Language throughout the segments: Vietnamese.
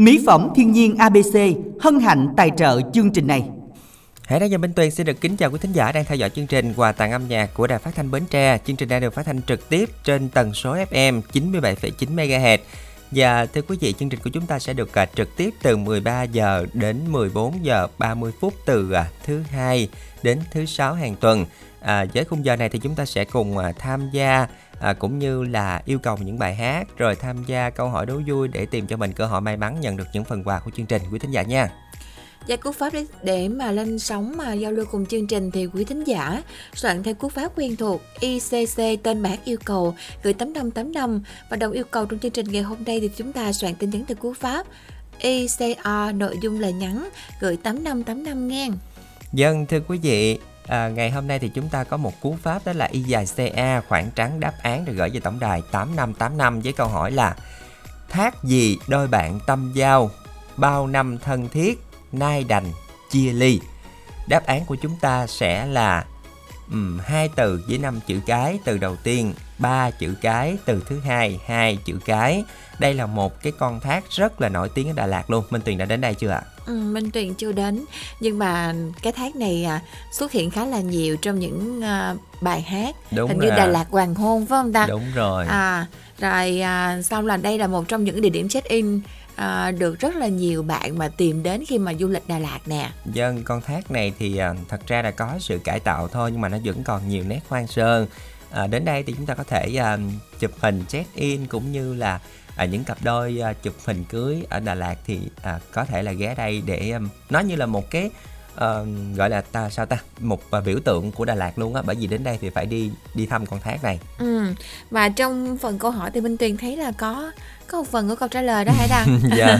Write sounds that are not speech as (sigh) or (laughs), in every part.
Mỹ phẩm thiên nhiên ABC hân hạnh tài trợ chương trình này. Hải Đăng và Minh Tuyền xin được kính chào quý thính giả đang theo dõi chương trình quà tặng âm nhạc của Đài Phát thanh Bến Tre. Chương trình đang được phát thanh trực tiếp trên tần số FM 97,9 MHz. Và thưa quý vị, chương trình của chúng ta sẽ được uh, trực tiếp từ 13 giờ đến 14 giờ 30 phút từ uh, thứ hai đến thứ sáu hàng tuần. À, với khung giờ này thì chúng ta sẽ cùng uh, tham gia à, cũng như là yêu cầu những bài hát rồi tham gia câu hỏi đố vui để tìm cho mình cơ hội may mắn nhận được những phần quà của chương trình quý thính giả nha. Và cú pháp để, để mà lên sóng mà giao lưu cùng chương trình thì quý thính giả soạn theo cú pháp quen thuộc ICC tên bản yêu cầu gửi 8585 và đồng yêu cầu trong chương trình ngày hôm nay thì chúng ta soạn tin nhắn theo cú pháp ICR nội dung lời nhắn gửi 8585 nghen. Dân thưa quý vị, à, ngày hôm nay thì chúng ta có một cú pháp đó là y dài CA khoảng trắng đáp án được gửi về tổng đài 8585 với câu hỏi là thác gì đôi bạn tâm giao? Bao năm thân thiết? Nay đành chia ly. Đáp án của chúng ta sẽ là um, hai từ với năm chữ cái từ đầu tiên ba chữ cái từ thứ hai hai chữ cái đây là một cái con thác rất là nổi tiếng ở Đà Lạt luôn Minh Tuyền đã đến đây chưa ạ? Ừ, Minh Tuyền chưa đến nhưng mà cái thác này à, xuất hiện khá là nhiều trong những à, bài hát Đúng hình rồi. như Đà Lạt Hoàng hôn phải không ta? Đúng rồi. À rồi à, xong là đây là một trong những địa điểm check in à, được rất là nhiều bạn mà tìm đến khi mà du lịch Đà Lạt nè. Dân con thác này thì à, thật ra là có sự cải tạo thôi nhưng mà nó vẫn còn nhiều nét hoang sơ. À, đến đây thì chúng ta có thể à, chụp hình check in cũng như là à, những cặp đôi à, chụp hình cưới ở Đà Lạt thì à, có thể là ghé đây để à, um, nó như là một cái ờ, gọi là ta sao ta một à, biểu tượng của Đà Lạt luôn á bởi vì đến đây thì phải đi đi thăm con thác này Ừ. Và trong phần câu hỏi thì Minh Tuyền thấy là có có một phần của câu trả lời đó Hải Đăng. (laughs) dạ.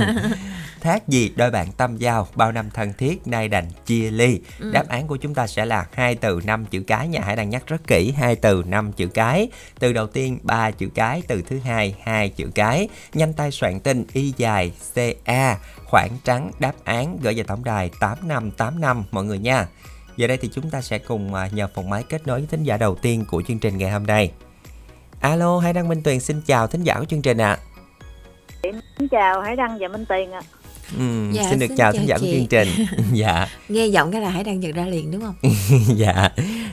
Thác gì đôi bạn tâm giao bao năm thân thiết nay đành chia ly. Ừ. đáp án của chúng ta sẽ là hai từ năm chữ cái nhà hãy đang nhắc rất kỹ hai từ năm chữ cái. Từ đầu tiên ba chữ cái từ thứ hai hai chữ cái. Nhanh tay soạn tin y dài ca khoảng trắng đáp án gửi về tổng đài 8585 mọi người nha. Giờ đây thì chúng ta sẽ cùng à, nhờ phòng máy kết nối với thính giả đầu tiên của chương trình ngày hôm nay. Alo hai đăng minh tuyền xin chào thính giả của chương trình ạ Xin chào Hải Đăng và Minh Tiền ạ. Ừ, Dạ, xin được xin chào thính giả của chị. chương trình. (laughs) (laughs) dạ, Nghe giọng cái là Hải Đăng nhận ra liền đúng không? (laughs) dạ.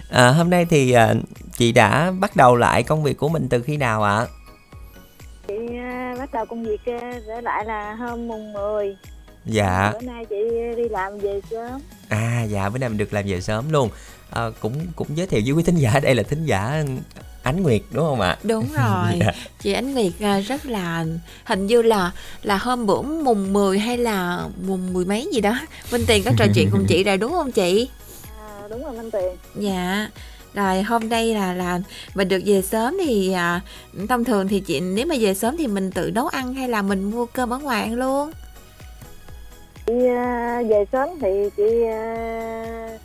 À, hôm nay thì à, chị đã bắt đầu lại công việc của mình từ khi nào ạ? Chị à, bắt đầu công việc à, trở lại là hôm mùng 10. Dạ. Bữa nay chị đi làm về sớm. À, dạ bữa nay mình được làm về sớm luôn. À, cũng cũng giới thiệu với quý thính giả đây là thính giả Ánh Nguyệt đúng không ạ? Đúng (laughs) rồi. Dạ. Chị Ánh Việt à, rất là hình như là là hôm bữa mùng 10 hay là mùng mười mấy gì đó. Minh Tiền có trò (laughs) chuyện cùng chị rồi đúng không chị? À, đúng rồi Minh Tiền. Dạ. Rồi hôm nay là là mình được về sớm thì à, thông thường thì chị nếu mà về sớm thì mình tự nấu ăn hay là mình mua cơm ở ngoài ăn luôn? Chị à, về sớm thì chị à,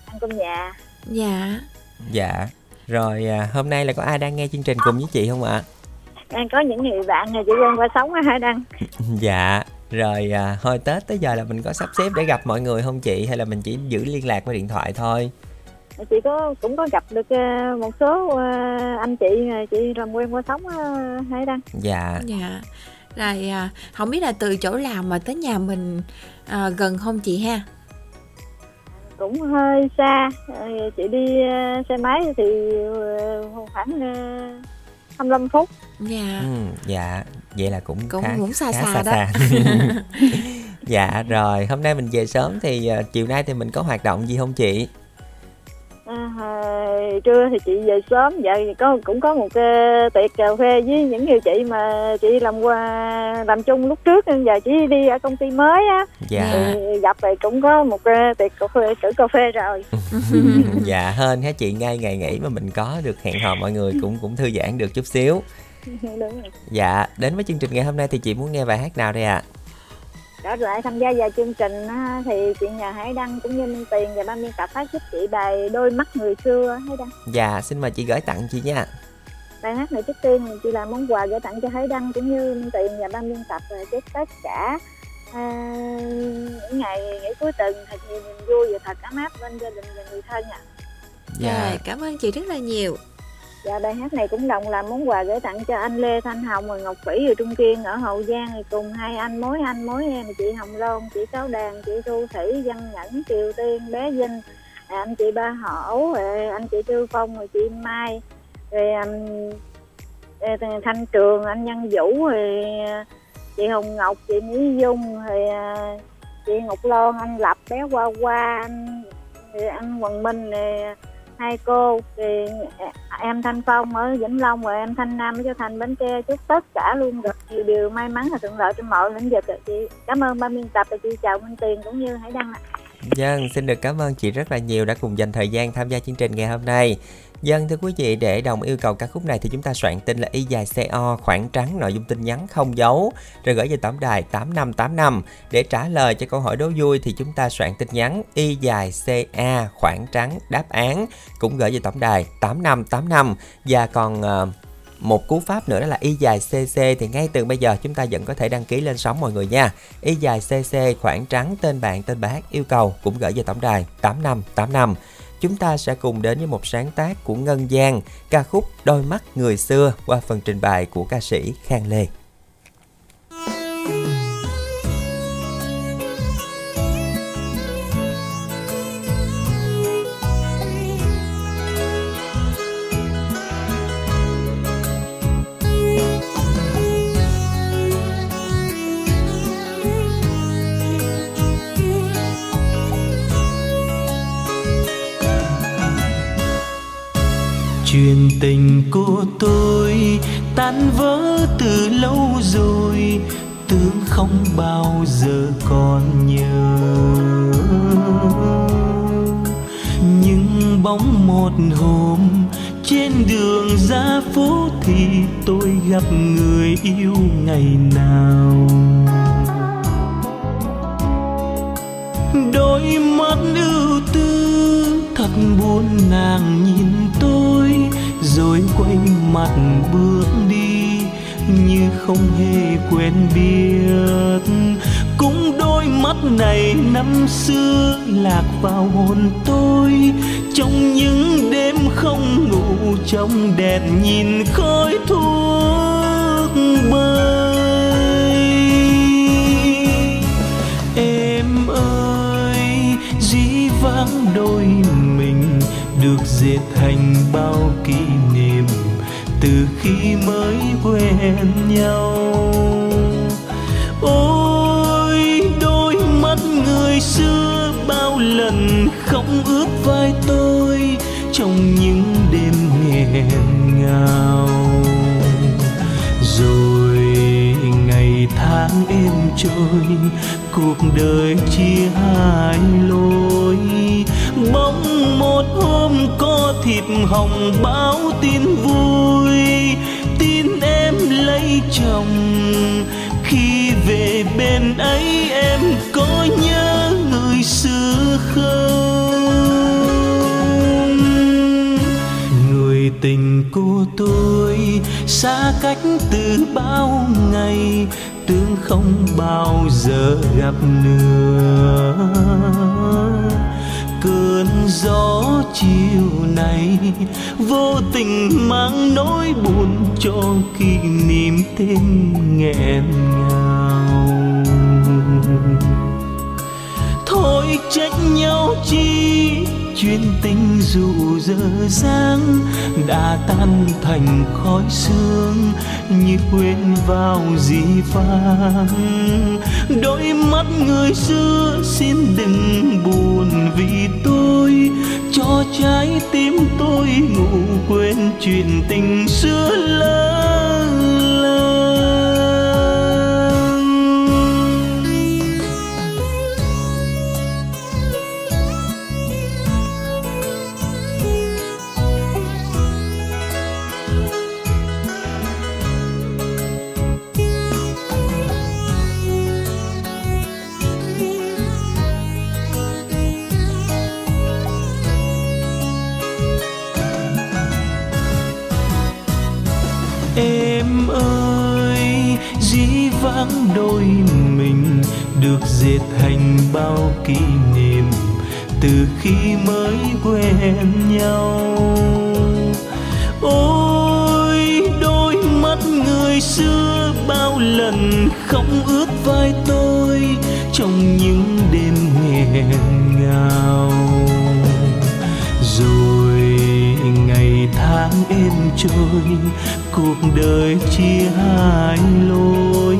ăn cơm nhà. Dạ. Dạ. Rồi à, hôm nay là có ai đang nghe chương trình cùng với chị không ạ? Đang có những người bạn này chị quen qua sống á Hải Đăng. (laughs) Dạ. Rồi à, hồi Tết tới giờ là mình có sắp xếp để gặp mọi người không chị hay là mình chỉ giữ liên lạc qua điện thoại thôi? Chị có cũng có gặp được một số anh chị chị làm quen qua sống Hải Đăng. Dạ. Dạ. Rồi à, không biết là từ chỗ làm mà tới nhà mình à, gần không chị ha? Cũng hơi xa. À, chị đi à, xe máy thì à, khoảng à, 25 phút. Dạ. Ừ, dạ vậy là cũng, Cũng- khá, cũng xa khá xa đó. (laughs) (laughs) dạ rồi hôm nay mình về sớm thì ờ, chiều nay thì mình có hoạt động gì không chị À, hồi trưa thì chị về sớm giờ thì có cũng có một ờ, tiệc cà phê với những người chị mà chị làm qua làm chung lúc trước nên giờ chị đi ở công ty mới á. Dạ. Thì gặp thì cũng có một ờ, tiệc cà phê cử cà phê rồi. (laughs) Dạ hên hả chị? Ngay ngày nghỉ mà mình có được hẹn hò mọi người cũng cũng thư giãn được chút xíu. Đúng rồi. Dạ đến với chương trình ngày hôm nay thì chị muốn nghe bài hát nào đây ạ trở lại tham gia vào chương trình thì chị nhà Hải Đăng cũng như Minh Tiền và ban biên tập phát giúp chị bài đôi mắt người xưa Hải Đăng. Dạ xin mời chị gửi tặng chị nha. Bài hát này trước tiên chị làm món quà gửi tặng cho Hải Đăng cũng như Minh Tiền và ban biên tập và chúc tất cả à, những ngày nghỉ cuối tuần thật nhiều niềm vui và thật ấm áp bên gia đình và người thân ạ. Dạ. Rồi, cảm ơn chị rất là nhiều. Dạ bài hát này cũng đồng làm món quà gửi tặng cho anh Lê Thanh Hồng và Ngọc Vĩ ở Trung Kiên ở Hậu Giang thì cùng hai anh mối anh mối em chị Hồng Loan, chị Sáu Đàn, chị Thu Thủy, Văn Nhẫn, Kiều Tiên, bé Vinh, à, anh chị Ba Hổ, à, anh chị Tư Phong, rồi chị Mai, rồi à, Thanh Trường, anh Nhân Vũ, rồi chị Hồng Ngọc, chị Mỹ Dung, rồi chị Ngọc Loan, anh Lập, bé Qua Qua, anh anh Hoàng Minh, rồi hai cô, thì em Thanh Phong ở Vĩnh Long và em Thanh Nam ở Châu Thành Bến Tre chúc tất cả luôn được nhiều điều may mắn và thuận lợi trong mọi lĩnh vực chị cảm ơn ban biên tập và chị chào Minh Tiền cũng như Hải Đăng ạ. Dân xin được cảm ơn chị rất là nhiều đã cùng dành thời gian tham gia chương trình ngày hôm nay. Dân thưa quý vị, để đồng yêu cầu ca khúc này thì chúng ta soạn tin là y dài CO khoảng trắng nội dung tin nhắn không dấu. Rồi gửi về tổng đài 8585. Để trả lời cho câu hỏi đố vui thì chúng ta soạn tin nhắn y dài CA khoảng trắng đáp án. Cũng gửi về tổng đài 8585 và còn uh, một cú pháp nữa đó là y dài cc thì ngay từ bây giờ chúng ta vẫn có thể đăng ký lên sóng mọi người nha. Y dài cc khoảng trắng tên bạn tên bác yêu cầu. Cũng gửi về tổng đài 8585 chúng ta sẽ cùng đến với một sáng tác của Ngân Giang, ca khúc Đôi mắt người xưa qua phần trình bày của ca sĩ Khang Lê. chuyện tình của tôi tan vỡ từ lâu rồi tướng không bao giờ còn nhớ. Nhưng bóng một hôm trên đường ra phố thì tôi gặp người yêu ngày nào. Đôi mắt ưu tư thật buồn nàng nhìn rồi quay mặt bước đi, như không hề quen biết cũng đôi mắt này năm xưa lạc vào hồn tôi, trong những đêm không ngủ, trong đèn nhìn khói thuốc bay. em ơi, dĩ vãng đôi mình được dệt thành bao kỷ niệm từ khi mới quen nhau. Ôi, đôi mắt người xưa bao lần không ướp vai tôi trong những đêm nghẹn ngào. Rồi ngày tháng êm trôi, cuộc đời chia hai lối mong một hôm có thịt hồng báo tin vui. Tin em lấy chồng, khi về bên ấy em có nhớ người xưa không? Người tình của tôi xa cách từ bao ngày, tương không bao giờ gặp nữa. Vô tình mang nỗi buồn cho kỷ niệm thêm nghẹn ngào. Thôi trách nhau chi chuyên tình dù dở dáng đã tan thành khói sương như quên vào dĩ vàng. Đôi mắt người xưa xin đừng buồn vì tôi cho trái tim tôi ngủ quên chuyện tình xưa lỡ đôi mình được dệt thành bao kỷ niệm từ khi mới quen nhau. Ôi, đôi mắt người xưa bao lần không ướt vai tôi trong những đêm nghẹn ngào. Rồi ngày tháng êm trôi cuộc đời chia hai lối.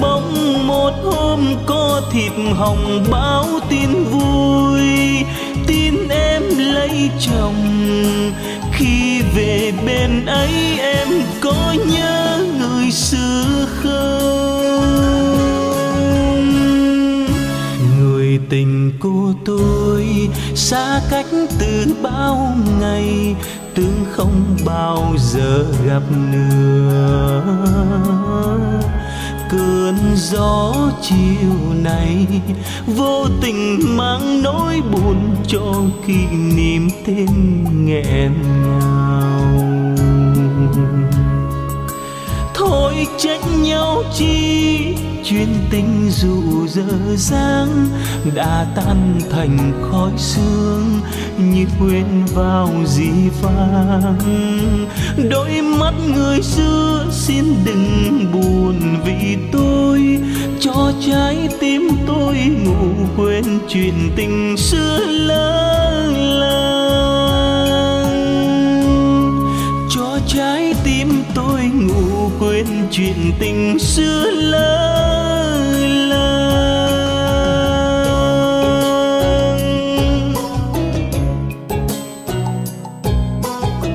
Bỗng một hôm có thịt hồng báo tin vui. Tin em lấy chồng. Khi về bên ấy em có nhớ người xưa không? Người tình của tôi, xa cách từ bao ngày tương không bao giờ gặp nữa. Cơn gió chiều nay vô tình mang nỗi buồn cho kỷ niệm thêm nghẹn ngào. Thôi trách nhau chi chuyên tình dù dở dáng, đã tan thành khói sương như quên vào dĩ vàng. đôi mắt người xưa xin đừng buồn vì tôi, cho trái tim tôi ngủ quên chuyện tình xưa lỡ lơ trái tim tôi ngủ quên chuyện tình xưa lỡ làng vâng,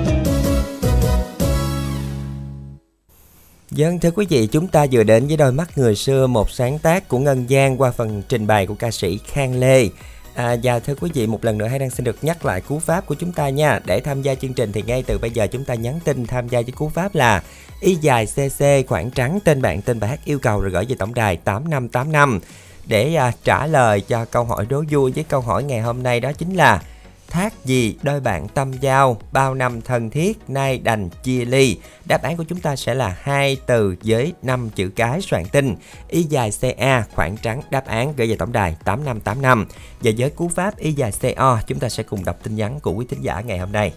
Dân thưa quý vị, chúng ta vừa đến với đôi mắt người xưa, một sáng tác của Ngân Giang qua phần trình bày của ca sĩ Khang Lê. À, và thưa quý vị, một lần nữa hãy đang xin được nhắc lại cú pháp của chúng ta nha. Để tham gia chương trình thì ngay từ bây giờ chúng ta nhắn tin tham gia với cú pháp là Y dài CC khoảng trắng tên bạn tên bài hát yêu cầu rồi gửi về tổng đài 8585 để à, trả lời cho câu hỏi đố vui với câu hỏi ngày hôm nay đó chính là Thác gì đôi bạn tâm giao bao năm thân thiết nay đành chia ly Đáp án của chúng ta sẽ là hai từ với năm chữ cái soạn tin Y dài CA khoảng trắng đáp án gửi về tổng đài 8585 Và với cú pháp Y dài CO chúng ta sẽ cùng đọc tin nhắn của quý thính giả ngày hôm nay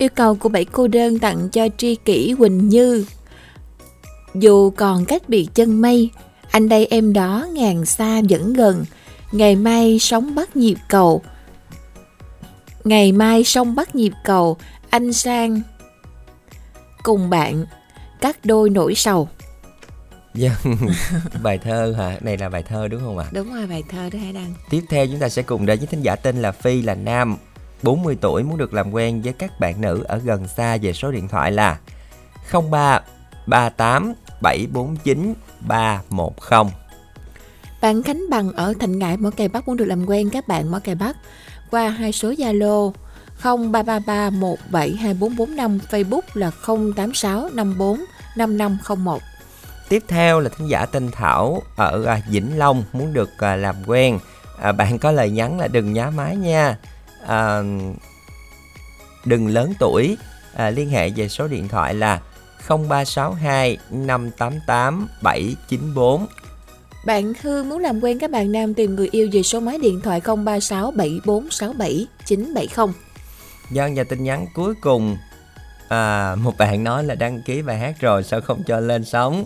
Yêu cầu của bảy cô đơn tặng cho tri kỷ Quỳnh Như. Dù còn cách biệt chân mây, anh đây em đó ngàn xa vẫn gần. Ngày mai sóng bắt nhịp cầu. Ngày mai sông bắt nhịp cầu, anh sang cùng bạn cắt đôi nỗi sầu. Dân (laughs) bài thơ hả? Này là bài thơ đúng không ạ? Đúng rồi bài thơ đó Hải Đăng. Tiếp theo chúng ta sẽ cùng đến với thính giả tên là Phi là nam 40 tuổi muốn được làm quen với các bạn nữ ở gần xa về số điện thoại là 03 38 749 310 Bạn Khánh Bằng ở Thành Ngãi Mỏ Cày Bắc muốn được làm quen các bạn Mỏ Cày Bắc qua hai số Zalo 0333 172445 Facebook là 086 54 5501. Tiếp theo là thính giả tên Thảo ở à, Vĩnh Long muốn được à, làm quen. À, Bạn có lời nhắn là đừng nhá máy nha. À, Đừng lớn tuổi. À, Liên hệ về số điện thoại là 0362 588 794 bạn Hương muốn làm quen các bạn nam tìm người yêu về số máy điện thoại 036 7467 970. Dân và tin nhắn cuối cùng à, Một bạn nói là đăng ký bài hát rồi Sao không cho lên sóng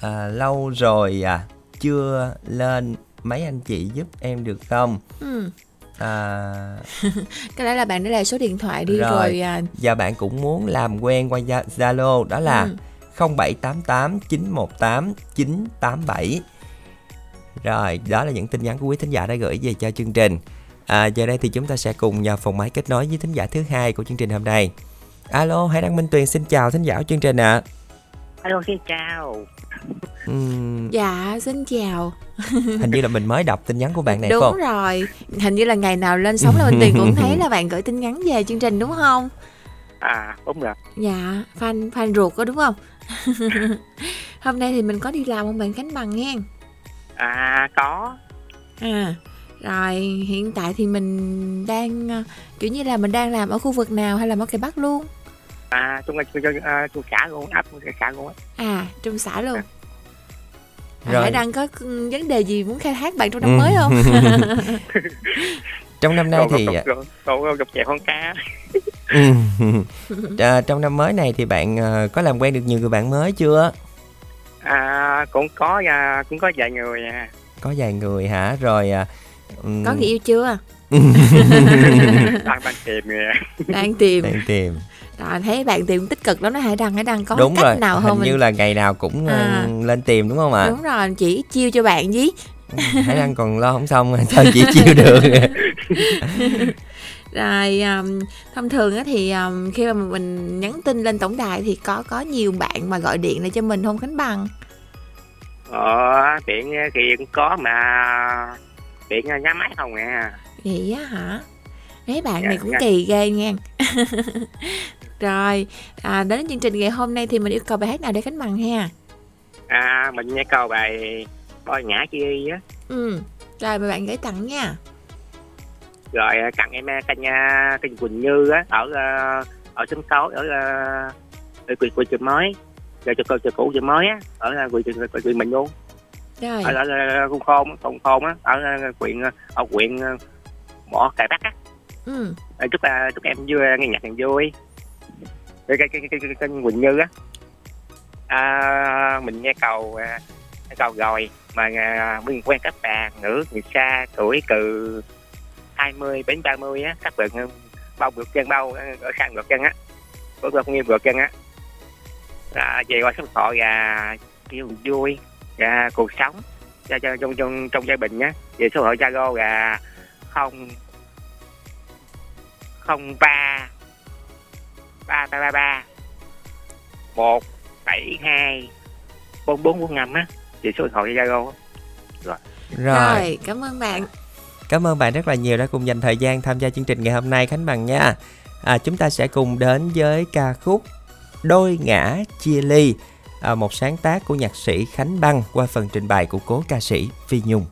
à, Lâu rồi à Chưa lên Mấy anh chị giúp em được không Ừ. à, (laughs) Cái đó là bạn để lại số điện thoại đi Rồi. rồi, à, Và bạn cũng muốn làm quen qua Zalo Đó là Ừ. 0788 918 987 Rồi, đó là những tin nhắn của quý thính giả đã gửi về cho chương trình à, Giờ đây thì chúng ta sẽ cùng vào phòng máy kết nối với thính giả thứ hai của chương trình hôm nay Alo, Hải Đăng Minh Tuyền xin chào thính giả của chương trình ạ Alo xin chào Ừm, Dạ, xin chào. (laughs) Hình như là mình mới đọc tin nhắn của bạn này phải đúng không? rồi. Hình như là ngày nào lên sóng là Minh Tiền cũng thấy là bạn gửi tin nhắn về chương trình đúng không? À đúng rồi Dạ, fan fan ruột có đúng không? (laughs) Hôm nay thì mình có đi làm không bạn Khánh Bằng nghe. À có À, rồi hiện tại thì mình đang ờ, kiểu như là mình đang làm ở khu vực nào hay là ở Cây Bắc luôn? À chung chung, à, chung xã luôn áp chung xã luôn á À, trong xã luôn. À, Rồi. Hải đang có ừ, vấn đề gì muốn khai thác bạn trong năm Ừ. mới không? (laughs) (laughs) Trong năm nay thì Rồi gặp chèo con cá Ừ. à, (laughs) trong năm mới này thì bạn uh, có làm quen được nhiều người bạn mới chưa à, cũng có à, cũng có vài người à. có vài người hả? Rồi uh, có người yêu chưa? (laughs) Đang đang tìm nè. Đang tìm. Đang tìm. Rồi thấy bạn tìm tích cực lắm nó hãy đăng hãy đăng có đúng cách rồi nào hình không như mình... là ngày nào cũng À. lên tìm đúng không ạ? Đúng rồi chỉ chiêu cho bạn với. Hải Đăng còn lo không xong (laughs) sao chỉ chiêu được (laughs) rồi um, thông thường á thì um, khi mà mình nhắn tin lên tổng đài thì có có nhiều bạn mà gọi điện lại cho mình không Khánh Bằng? Ờ điện thì cũng có mà điện nhắm máy không à. Vậy á hả? Mấy bạn Dạ, này cũng dạ. kỳ ghê nha. (laughs) Rồi à, đến chương trình ngày hôm nay thì mình yêu cầu bài hát nào để Khánh Bằng ha? À mình nghe câu bài bôi ngã chi y á. Ừ rồi mời bạn gửi tặng nha rồi à, tặng em kênh à, kênh Quỳnh Như á ở à, ở xóm sáu ở à, ở quỳ quỳ chợ mới rồi cho cô chợ cũ chợ mới á ở quỳ quỳ mình luôn. Rồi. Ở ở cung khôn cung khôn á ở huyện à, ở huyện à, mỏ cày bắc á. Ừ. Ờ, chúc chúc em vui nghe nhạc em vui. Cái cái cái cái cái Quỳnh Như á. À, mình nghe cầu nghe cầu rồi mà mình quen các bạn nữ người xa tuổi từ 20 đến 30 á các bạn ừ, bao ngược chân bao ờ, ở sang ngược chân á có ngược nghiêm ngược chân á. À, về qua số thoại và yêu vui và cuộc sống cho, cho trong trong trong gia đình nhé về số hội Zalo là không không ba ba ba ba ba một bảy hai bốn bốn bốn năm á. Về số thoại Zalo á. rồi rồi cảm ơn bạn cảm ơn bạn rất là nhiều đã cùng dành thời gian tham gia chương trình ngày hôm nay Khánh Bằng nha. À, chúng ta sẽ cùng đến với ca khúc đôi ngã chia ly à, một sáng tác của nhạc sĩ Khánh Băng qua phần trình bày của cố ca sĩ Phi Nhung.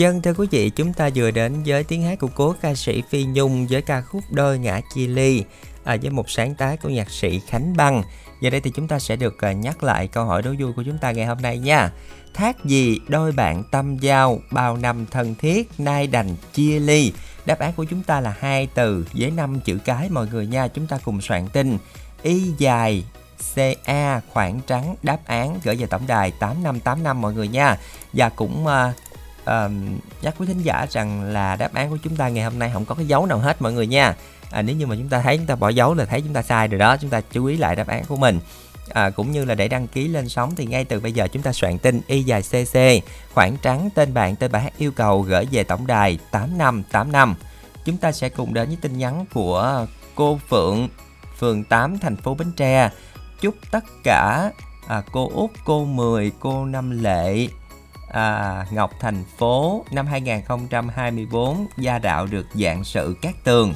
Dân thưa quý vị, chúng ta vừa đến với tiếng hát của cố ca sĩ Phi Nhung với ca khúc Đôi ngã chia ly à, với một sáng tác của nhạc sĩ Khánh Băng. Giờ đây thì chúng ta sẽ được à, nhắc lại câu hỏi đố vui của chúng ta ngày hôm nay nha. Thác gì đôi bạn tâm giao bao năm thân thiết nay đành chia ly. Đáp án của chúng ta là hai từ với năm chữ cái mọi người nha. Chúng ta cùng soạn tin y dài CA khoảng trắng đáp án gửi về tổng đài 8585 mọi người nha. Và cũng uh, uh, nhắc quý thính giả rằng là đáp án của chúng ta ngày hôm nay không có cái dấu nào hết mọi người nha. À, nếu như mà chúng ta thấy chúng ta bỏ dấu là thấy chúng ta sai rồi đó, chúng ta chú ý lại đáp án của mình. À, cũng như là để đăng ký lên sóng thì ngay từ bây giờ chúng ta soạn tin y dài cc khoảng trắng tên bạn tên bài hát yêu cầu gửi về tổng đài 8585 chúng ta sẽ cùng đến với tin nhắn của cô Phượng phường 8 thành phố Bến Tre chúc tất cả à, cô Út cô Mười cô Năm Lệ à, Ngọc thành phố năm 2024 gia đạo được dạng sự cát tường.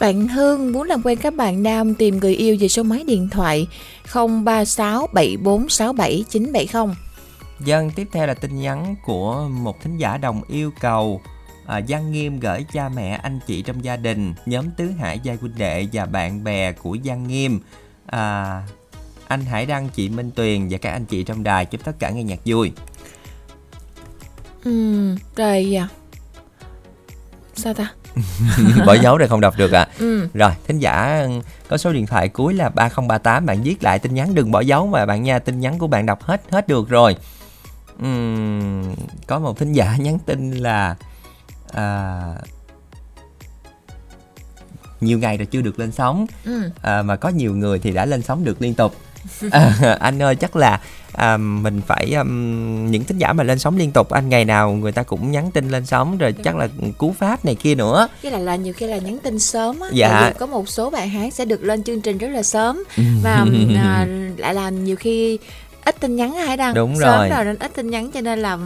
Bạn Hương muốn làm quen các bạn nam tìm người yêu về số máy điện thoại 036 7467 970. Dân tiếp theo là tin nhắn của một thính giả đồng yêu cầu à, Giang Nghiêm gửi cha mẹ anh chị trong gia đình nhóm tứ hải gia huynh đệ và bạn bè của Giang Nghiêm. À, anh Hải Đăng chị Minh Tuyền và các anh chị trong đài chúc tất cả nghe nhạc vui Ừ, rồi à. Sao ta? (laughs) bỏ dấu rồi không đọc được à Ừ. rồi thính giả có số điện thoại cuối là 3038 bạn viết lại tin nhắn đừng bỏ dấu mà bạn nha tin nhắn của bạn đọc hết hết được rồi Ừm, có một thính giả (laughs) nhắn tin là à, nhiều ngày rồi chưa được lên sóng Ừ. à, mà có nhiều người thì đã lên sóng được liên tục à, (laughs) anh ơi chắc là à, mình phải um, những thính giả mà lên sóng liên tục anh ngày nào người ta cũng nhắn tin lên sóng rồi chắc là cú pháp này kia nữa. Với lại là nhiều khi là nhắn tin sớm á Dạ. Có một số bài hát sẽ được lên chương trình rất là sớm. Và à, (laughs) lại là nhiều khi ít tin nhắn Hải Đăng Đúng Sớm rồi. rồi nên ít tin nhắn cho nên là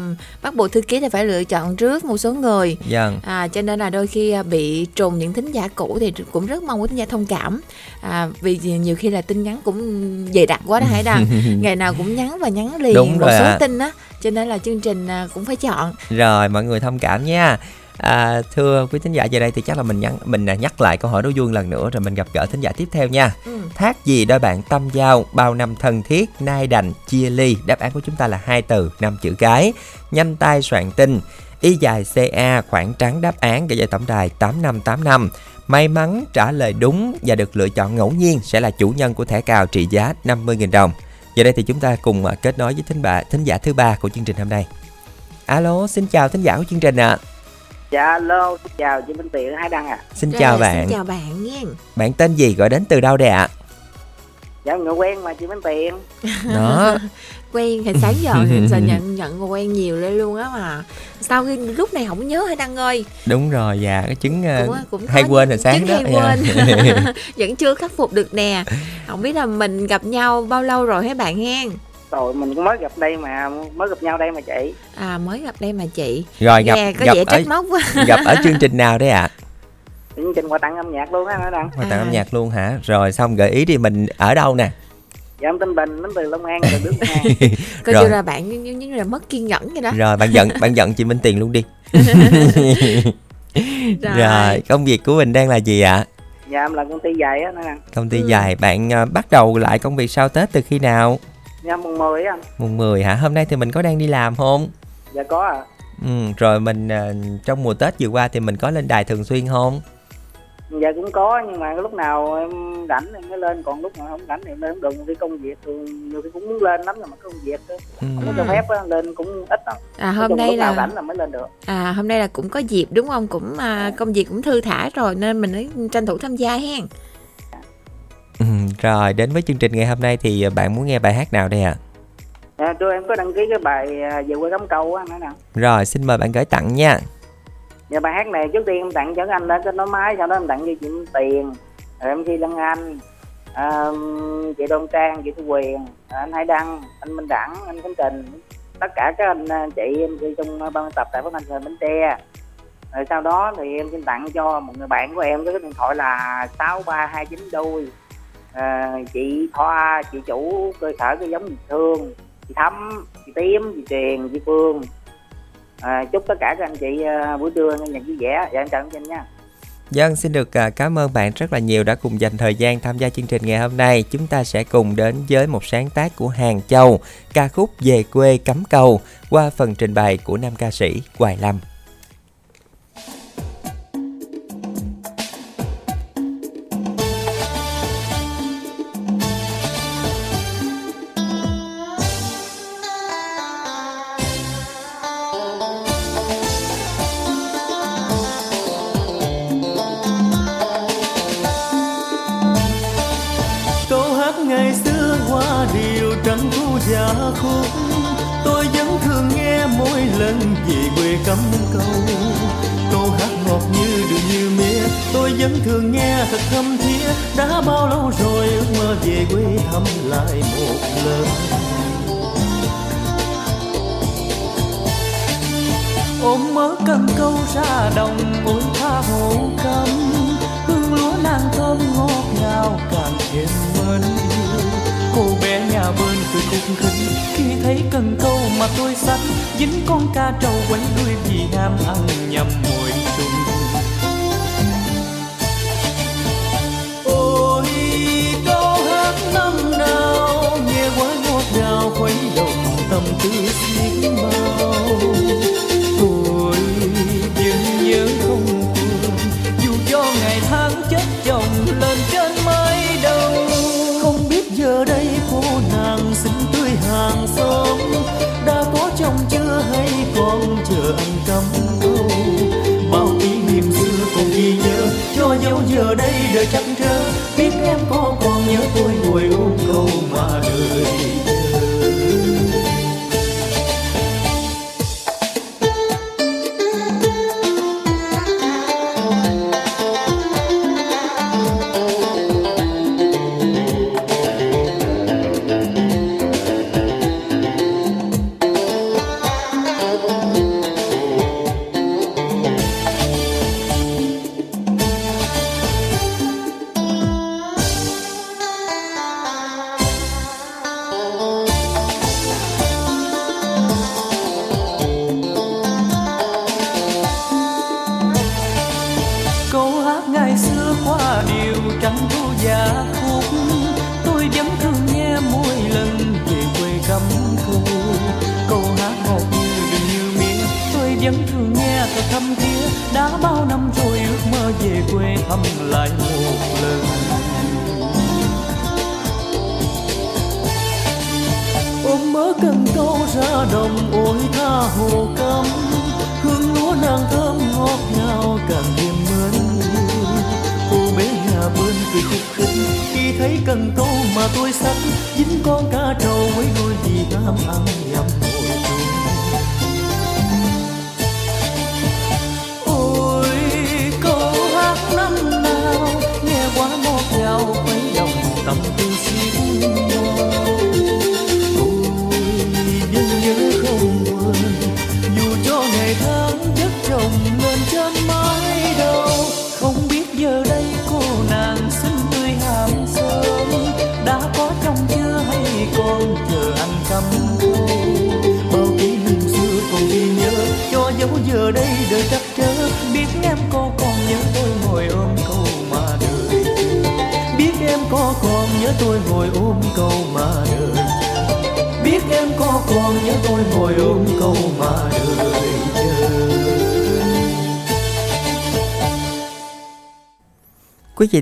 bắt buộc thư ký thì phải lựa chọn trước một số người Vâng. À, cho nên là đôi khi à, bị trùng những thính giả cũ thì cũng rất mong quý thính giả thông cảm à, vì nhiều khi là tin nhắn cũng dày đặc quá đó Hải Đăng (laughs) ngày nào cũng nhắn và nhắn liền Đúng một rồi số ạ. tin á cho nên là chương trình à, cũng phải chọn Rồi mọi người thông cảm nha. À, thưa quý thính giả giờ đây thì chắc là mình nhắn mình à, nhắc lại câu hỏi đố vui lần nữa rồi mình gặp gỡ thính giả tiếp theo nha. Ừ. Thác gì đôi bạn tâm giao bao năm thân thiết nay đành chia ly? Đáp án của chúng ta là hai từ năm chữ cái. Nhanh tay soạn tin. Y dài ca khoảng trắng đáp án gửi về tổng đài 8585 may mắn trả lời đúng và được lựa chọn ngẫu nhiên sẽ là chủ nhân của thẻ cào trị giá 50.000 đồng. Giờ đây thì chúng ta cùng à, kết nối với thính bà thính giả thứ ba của chương trình hôm nay. Alo xin chào thính giả của chương trình ạ Dạ alo, xin chào chị Minh Tiện Hải Đăng à. xin Rồi, chào bạn xin chào bạn nha. Bạn tên gì gọi đến từ đâu đây ạ? Dạ người quen mà chị Minh Tiện. đó. (laughs) Quen thì sáng giờ thì (laughs) giờ nhận nhận người quen nhiều lên luôn á mà. Sao khi lúc này không nhớ hay đăng ơi? Đúng rồi dạ cái chứng à, cũng cũng có hay quên hồi những sáng đó. hay dạ. quên. Vẫn chưa khắc phục được nè. Không biết là mình gặp nhau bao lâu rồi hả bạn hen Rồi mình cũng mới gặp đây mà, mới gặp nhau đây mà chị. à mới gặp đây mà chị rồi gặp nghe có gặp vẻ ở trách móc quá (laughs) gặp ở chương (laughs) trình nào đấy ạ Chương trình quà tặng âm nhạc luôn á Đăng. Hoa tặng À. âm nhạc luôn hả rồi xong gợi ý đi mình ở đâu nè dạ em tên bình đến từ long an từ đức an (laughs) coi Rồi. như là bạn như, như, là mất kiên nhẫn vậy đó rồi bạn giận bạn giận chị Minh Tiền luôn đi Rồi. rồi công việc của mình đang là gì ạ dạ em là công ty giày á nè công ty Ừ. dài bạn à, bắt đầu lại công việc sau Tết từ khi nào dạ mùng 10 á anh. Mùng 10 hả? Hôm nay thì mình có đang đi làm không? Dạ có à ừ, rồi mình à, trong mùa Tết vừa qua thì mình có lên đài thường xuyên không? Dạ cũng có nhưng mà cái lúc nào em rảnh em mới lên còn lúc nào không rảnh thì em được vì công việc thường nhiều khi cũng muốn lên lắm nhưng mà công việc á, ừ. không có cho phép lên cũng ít lắm. À hôm nay là rảnh là mới lên được. À hôm nay là cũng có dịp đúng không? Cũng à, công việc cũng thư thả rồi nên mình mới tranh thủ tham gia hen Ừ, rồi đến với chương trình ngày hôm nay thì à, bạn muốn nghe bài hát nào đây ạ? Dạ tôi em có đăng ký cái bài à, về quê cắm câu á nữa nè rồi xin mời bạn gửi tặng nha. Dạ bài hát này trước tiên em tặng cho anh đã kết nối máy sau đó em tặng cho chị tiền rồi em thi Lân Anh à, chị Đoan Trang chị Thu Quyền à, anh Hải Đăng anh Minh Đẳng anh Khánh Trình. Tất cả các anh à, chị em đi trong ban tập tại phát thanh thời Bến Tre. Rồi sau đó thì em xin tặng cho một người bạn của em với cái điện thoại là sáu ba hai chín đôi à, chị Thoa chị chủ cơ sở cái giống Việt Thương chị Thắm chị Tím chị Tiền chị Phương à, chúc tất cả các anh chị à, buổi trưa nghe nhạc vui vẻ dạ em chào anh nha Dân xin được à, cảm ơn bạn rất là nhiều đã cùng dành thời gian tham gia chương trình ngày hôm nay. Chúng ta sẽ cùng đến với một sáng tác của Hàng Châu, ca khúc Về quê cắm cầu qua phần trình bày của nam ca sĩ Hoài Lâm. Về quê thăm lại một lần. Ôm mớ cần câu ra đồng ôi tha hồ cắm. Hương lúa nàng thơm ngọt ngào càng thêm mến yêu cô bé nhà bên cười khúc khích khi thấy cần câu mà tôi xách dính con ca trâu quấn đuôi vì ham ăn nhầm mồi đời trắc trơ biết em có còn nhớ tôi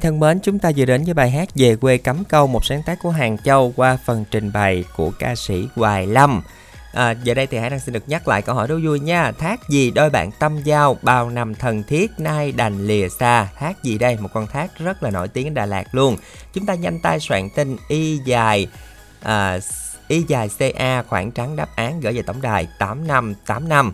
thân mến, chúng ta vừa đến với bài hát Về quê cắm câu, một sáng tác của Hàng Châu qua phần trình bày của ca sĩ Hoài Lâm. À, giờ đây thì hãy Đăng xin được nhắc lại câu hỏi đố vui nha. Thác gì đôi bạn tâm giao, bao năm thần thiết, nay đành lìa xa. Thác gì đây? Một con thác rất là nổi tiếng ở Đà Lạt luôn. Chúng ta nhanh tay soạn tin y dài à, y dài CA khoảng trắng đáp án gửi về tổng đài 8585.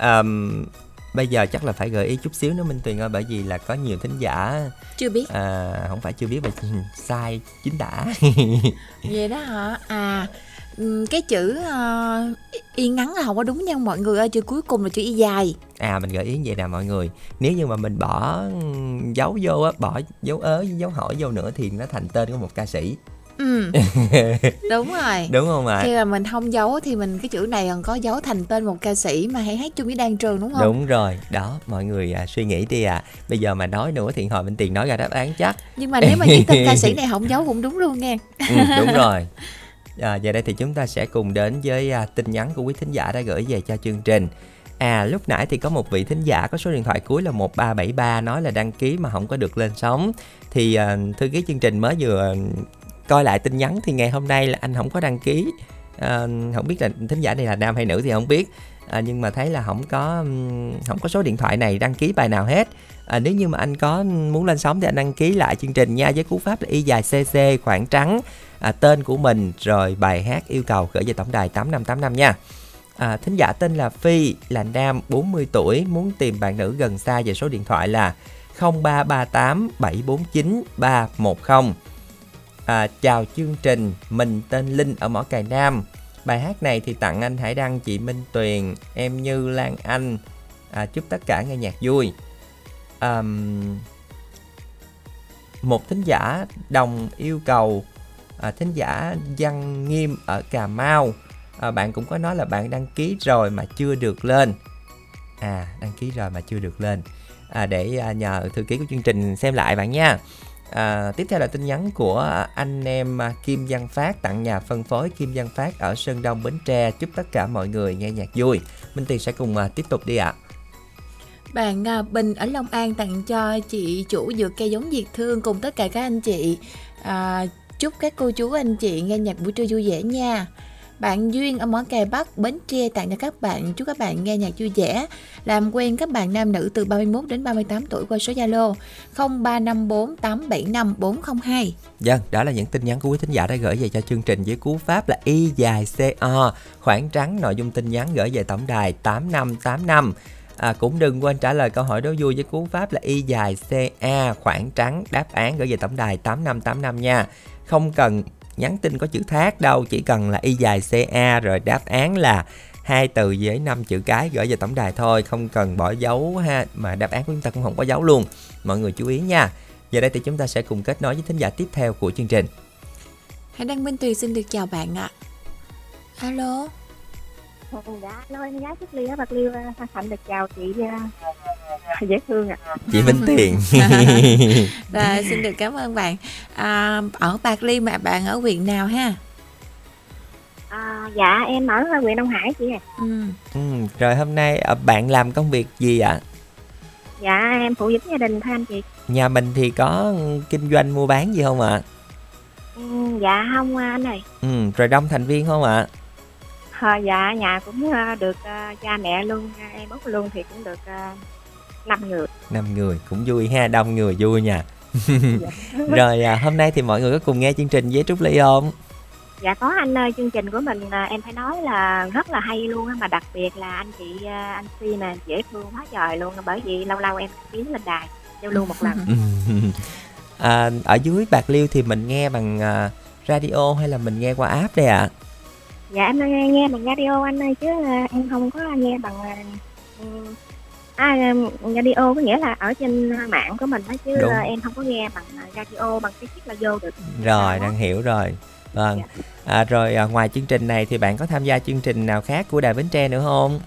Um, bây giờ chắc là phải gợi ý chút xíu nữa Minh Tuyền ơi bởi vì là có nhiều thính giả chưa biết. À, không phải chưa biết mà (laughs) sai chính tả. (laughs) Vậy đó hả? À cái chữ uh, y ngắn là không có đúng nha mọi người ơi chữ cuối cùng là chữ y dài. À mình gợi ý vậy nè mọi người. Nếu như mà mình bỏ dấu vô á bỏ dấu ớ dấu hỏi vô nữa thì nó thành tên của một ca sĩ ừ. (laughs) Đúng rồi. Đúng không ạ? Khi mà mình không giấu thì mình cái chữ này còn có dấu thành tên một ca sĩ mà hay hát chung với đan trường đúng không? Đúng rồi. Đó mọi người à, suy nghĩ đi à bây giờ mà nói nữa thì hồi minh tiền nói ra đáp án chắc. Nhưng mà nếu mà viết tên ca sĩ này không giấu cũng đúng luôn nha ừ, đúng (laughs) rồi. À, giờ đây thì chúng ta sẽ cùng đến với à, tin nhắn của quý thính giả đã gửi về cho chương trình. À lúc nãy thì có một vị thính giả có số điện thoại cuối là 1373 nói là đăng ký mà không có được lên sóng. Thì uh, thư ký chương trình mới vừa coi lại tin nhắn thì ngày hôm nay là anh không có đăng ký. À, không biết là thính giả này là nam hay nữ thì không biết. À, nhưng mà thấy là không có không có số điện thoại này đăng ký bài nào hết. À, nếu như mà anh có muốn lên sóng thì anh đăng ký lại chương trình nha. Với cú pháp là y dài cc khoảng trắng à, tên của mình rồi bài hát yêu cầu gửi về tổng đài 8585 nha. À, thính giả tên là Phi là nam 40 tuổi muốn tìm bạn nữ gần xa về số điện thoại là 0338 749 310 à, chào chương trình mình tên linh ở mỏ cài nam. Bài hát này thì tặng anh hải đăng chị minh tuyền em như lan anh. À, chúc tất cả nghe nhạc vui. À, một thính giả đồng yêu cầu à, thính giả văn nghiêm ở cà mau. À, bạn cũng có nói là bạn đăng ký rồi mà chưa được lên. À đăng ký rồi mà chưa được lên. À, để à, nhờ thư ký của chương trình xem lại bạn nha. À, tiếp theo là tin nhắn của anh em à, Kim Văn Phát tặng nhà phân phối Kim Văn Phát ở Sơn Đông Bến Tre chúc tất cả mọi người nghe nhạc vui. Minh Tiền sẽ cùng à, tiếp tục đi ạ. À. Bạn Bình ở Long An tặng cho chị chủ dược cây giống diệt thương cùng tất cả các anh chị. À, chúc các cô chú anh chị nghe nhạc buổi trưa vui vẻ nha. Bạn Duyên ở món Cày Bắc, Bến Tre tặng cho các bạn. Chúc các bạn nghe nhạc vui vẻ. Làm quen các bạn nam nữ từ 31 đến 38 tuổi qua số Zalo 0354 875 402. Dân, đó là những tin nhắn của quý thính giả đã gửi về cho chương trình với cú pháp là Y dài CO, khoảng trắng nội dung tin nhắn gửi về tổng đài 8585. À, cũng đừng quên trả lời câu hỏi đố vui với cú pháp là y dài CA khoảng trắng đáp án gửi về tổng đài 8585 nha. Không cần nhắn tin có chữ thác đâu, chỉ cần là y dài ca rồi đáp án là hai từ với năm chữ cái gửi về tổng đài thôi, không cần bỏ dấu ha, mà đáp án của chúng ta cũng không có dấu luôn. Mọi người chú ý nha. Giờ đây thì chúng ta sẽ cùng kết nối với thính giả tiếp theo của chương trình. Hãy đăng Minh Tùy xin được chào bạn ạ. Alo dạ alo em gái Trúc Ly ở Bạc Liêu Hoa Thạnh được chào chị uh, dễ thương ạ à. chị Minh Tiền (laughs) rồi xin được cảm ơn bạn à, ở Bạc Liêu mà bạn ở huyện nào ha À, dạ em ở huyện Đông Hải chị à. Ừ. ừ. Rồi hôm nay à, bạn làm công việc gì ạ? Dạ em phụ giúp gia đình thôi anh chị. Nhà mình thì có kinh doanh mua bán gì không ạ? Ừ, dạ không anh ơi. Ừ, rồi đông thành viên không ạ? À, dạ nhà cũng ờ, được uh, cha mẹ luôn em út luôn thì cũng được năm uh, người năm người cũng vui ha đông người vui nha dạ. (laughs) rồi à, hôm nay thì mọi người có cùng nghe chương trình với trúc ly không dạ có anh ơi chương trình của mình à, em phải nói là rất là hay luôn mà đặc biệt là anh chị anh si nè dễ thương quá trời luôn bởi vì lâu lâu em tiến lên đài giao lưu một lần (laughs) à, ở dưới bạc liêu thì mình nghe bằng radio hay là mình nghe qua app đây ạ à? Dạ em nghe, nghe bằng radio anh ơi chứ uh, em không có nghe bằng uh, à, radio có nghĩa là ở trên mạng của mình đó chứ Đúng. em không có nghe bằng radio bằng cái chiếc là vô được rồi đang hiểu rồi vâng dạ. à, rồi à, ngoài chương trình này thì bạn có tham gia chương trình nào khác của đài bến tre nữa không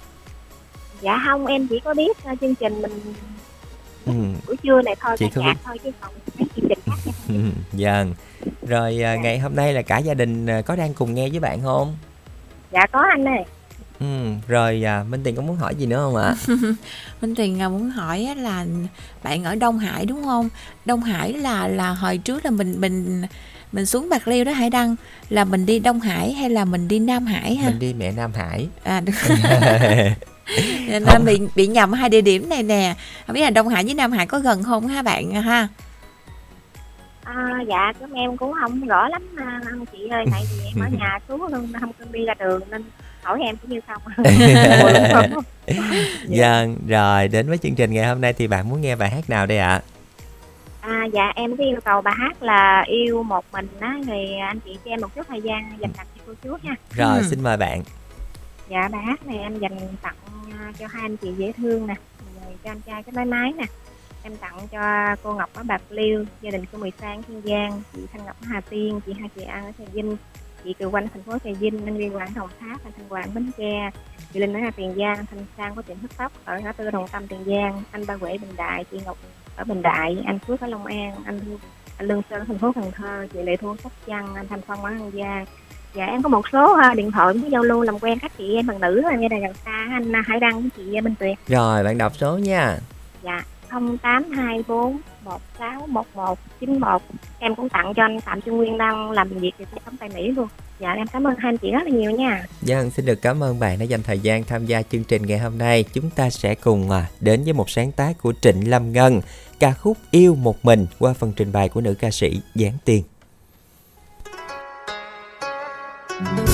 dạ không em chỉ có biết uh, chương trình mình Ừ. buổi trưa này thôi ca không biết. thôi chứ còn mấy chương trình khác Ừ, (laughs) Vâng. Rồi à, ngày hôm nay là cả gia đình à, có đang cùng nghe với bạn không? Dạ có anh ơi Ừ, rồi à, Minh Tiền có muốn hỏi gì nữa không ạ? (laughs) Minh Tuyền à, muốn hỏi á là bạn ở Đông Hải đúng không? Đông Hải là là hồi trước là mình mình mình xuống Bạc Liêu đó Hải Đăng là mình đi Đông Hải hay là mình đi Nam Hải ha? Mình đi mẹ Nam Hải. À đúng. (laughs) Nên bị bị nhầm hai địa điểm này nè. Không biết là Đông Hải với Nam Hải có gần không ha bạn ha? À, dạ cũng em cũng không rõ lắm à, anh chị ơi tại vì em ở nhà (laughs) xuống luôn không có đi ra đường nên hỏi em cũng như không (laughs) Vâng, (laughs) rồi đến với chương trình ngày hôm nay thì bạn muốn nghe bài hát nào đây ạ? À, dạ em có yêu cầu bài hát là yêu một mình á thì anh chị cho em một chút thời gian dành tặng cho cô chú nha. Rồi, Ừ. xin mời bạn. Dạ bài hát này em dành tặng à, cho hai anh chị dễ thương nè, rồi cho anh trai cái máy máy nè. Em tặng cho cô Ngọc ở Bạc Liêu, gia đình cô Mười Sang Kiên Giang, chị Thanh Ngọc ở Hà Tiên, chị Hai Chị An ở Trà Vinh, chị Kiều Quanh thành phố Trà Vinh, anh Liên Quảng Đồng Tháp, anh Thanh Hoàng Bến Tre, chị Linh ở Hà Tiền Giang, Thanh Sang có tiệm hớt tóc ở ngã tư Đồng Tâm Tiền Giang, anh Ba Quể Bình Đại, chị Ngọc ở Bình Đại, anh Phước ở Long An, anh anh Lương Sơn ở thành phố Cần Thơ, chị Lệ Thu Sóc Trăng, anh Thanh Phong ở An Giang. Dạ em có một số à, điện thoại với giao lưu làm quen các chị em bằng nữ ở nghe đài gần xa anh à, Hải Đăng với chị Minh Tuyệt. Rồi, bạn đọc số nha. Dạ 0824 1611 91 em cũng tặng cho anh Phạm Trung Nguyên đang làm việc tại thống tại Mỹ luôn. Dạ em cảm ơn hai anh chị rất là nhiều nha. Vâng, xin được cảm ơn bạn đã dành thời gian tham gia chương trình ngày hôm nay. Chúng ta sẽ cùng à, đến với một sáng tác của Trịnh Lâm Ngân, ca khúc Yêu Một Mình qua phần trình bày của nữ ca sĩ Giáng Tiên. Nhà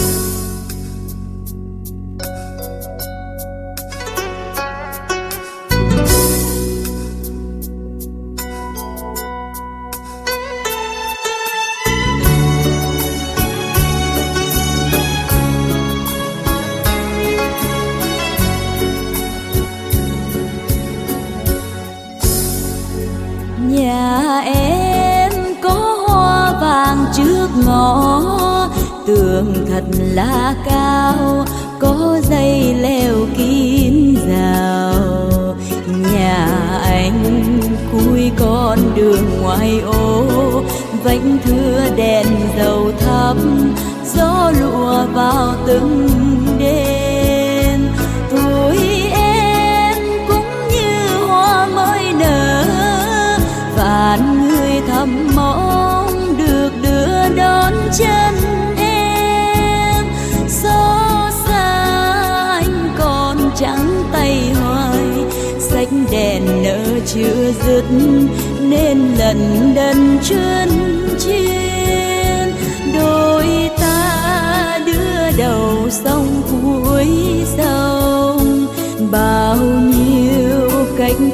Vánh thưa đèn dầu thắp Gió lùa vào từng đêm. Tuổi em cũng như hoa mới nở, vạn người thầm mong được đưa đón chân em. Xót xa anh còn trắng tay hoài sách đèn nở chưa dứt, nên lần đần chuyên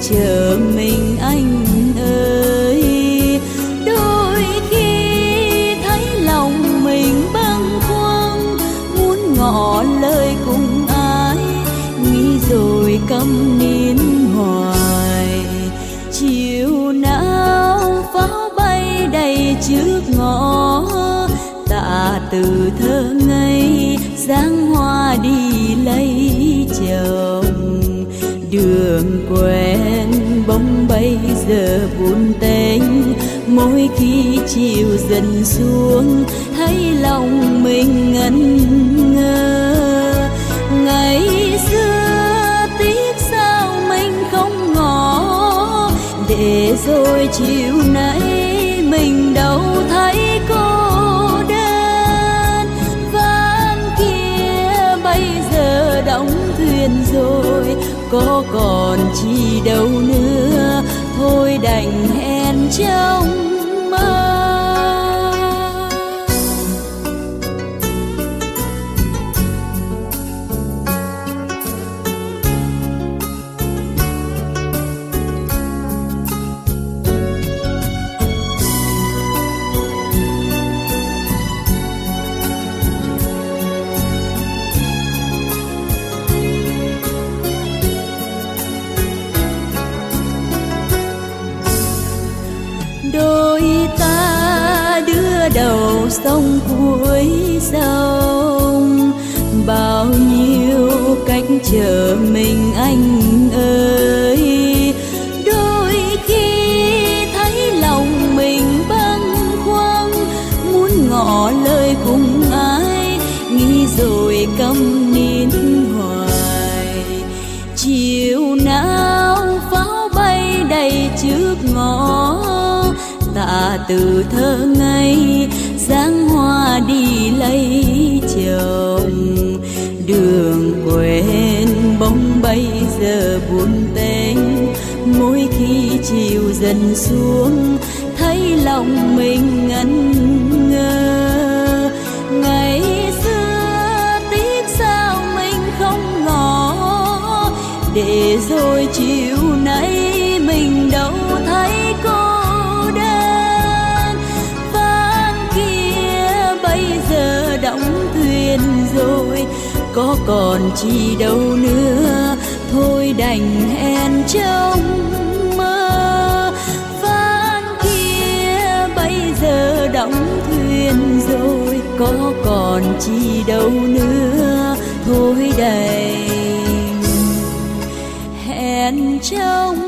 chờ mình anh đường quen, bóng bây giờ buồn tênh. Mỗi khi chiều dần xuống, thấy lòng mình ngẩn ngơ. Ngày xưa tiếc sao mình không ngỏ, để rồi chiều nay mình đâu thấy cô có còn chi đâu nữa. Thôi đành hẹn trong sông cuối sông bao nhiêu cách chờ mình anh ơi. Đôi khi thấy lòng mình bâng khuâng, muốn ngỏ lời cùng ai, nghĩ rồi câm nín hoài. Chiều nào pháo bay đầy trước ngõ tạ từ thân lấy chồng. Đường quên bóng bây giờ buồn tênh mỗi khi chiều dần xuống, thấy lòng mình ngẩn ngơ. Ngày xưa tiếc sao mình không ngỏ. Để rồi chỉ có còn chi đâu nữa. Thôi đành hẹn trong mơ. Phán kia bây giờ đóng thuyền rồi, có còn chi đâu nữa. Thôi đành hẹn trong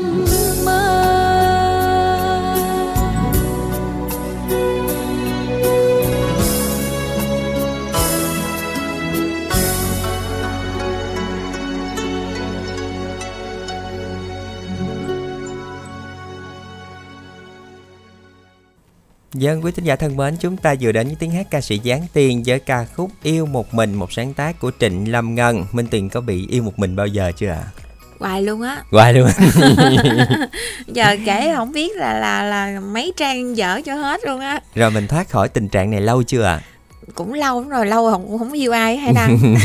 Dân quý thính giả thân mến, chúng ta vừa đến với tiếng hát ca sĩ Giáng Tiền với ca khúc Yêu Một Mình, một sáng tác của Trịnh Lâm Ngân. Minh Tiền có bị yêu một mình bao giờ chưa ạ? À? hoài luôn á Hoài luôn (laughs) giờ kể không biết là là là mấy trang dở cho hết luôn á Rồi mình thoát khỏi tình trạng này lâu chưa ạ? À? cũng lâu lắm rồi lâu không cũng không yêu ai hay đăng (laughs)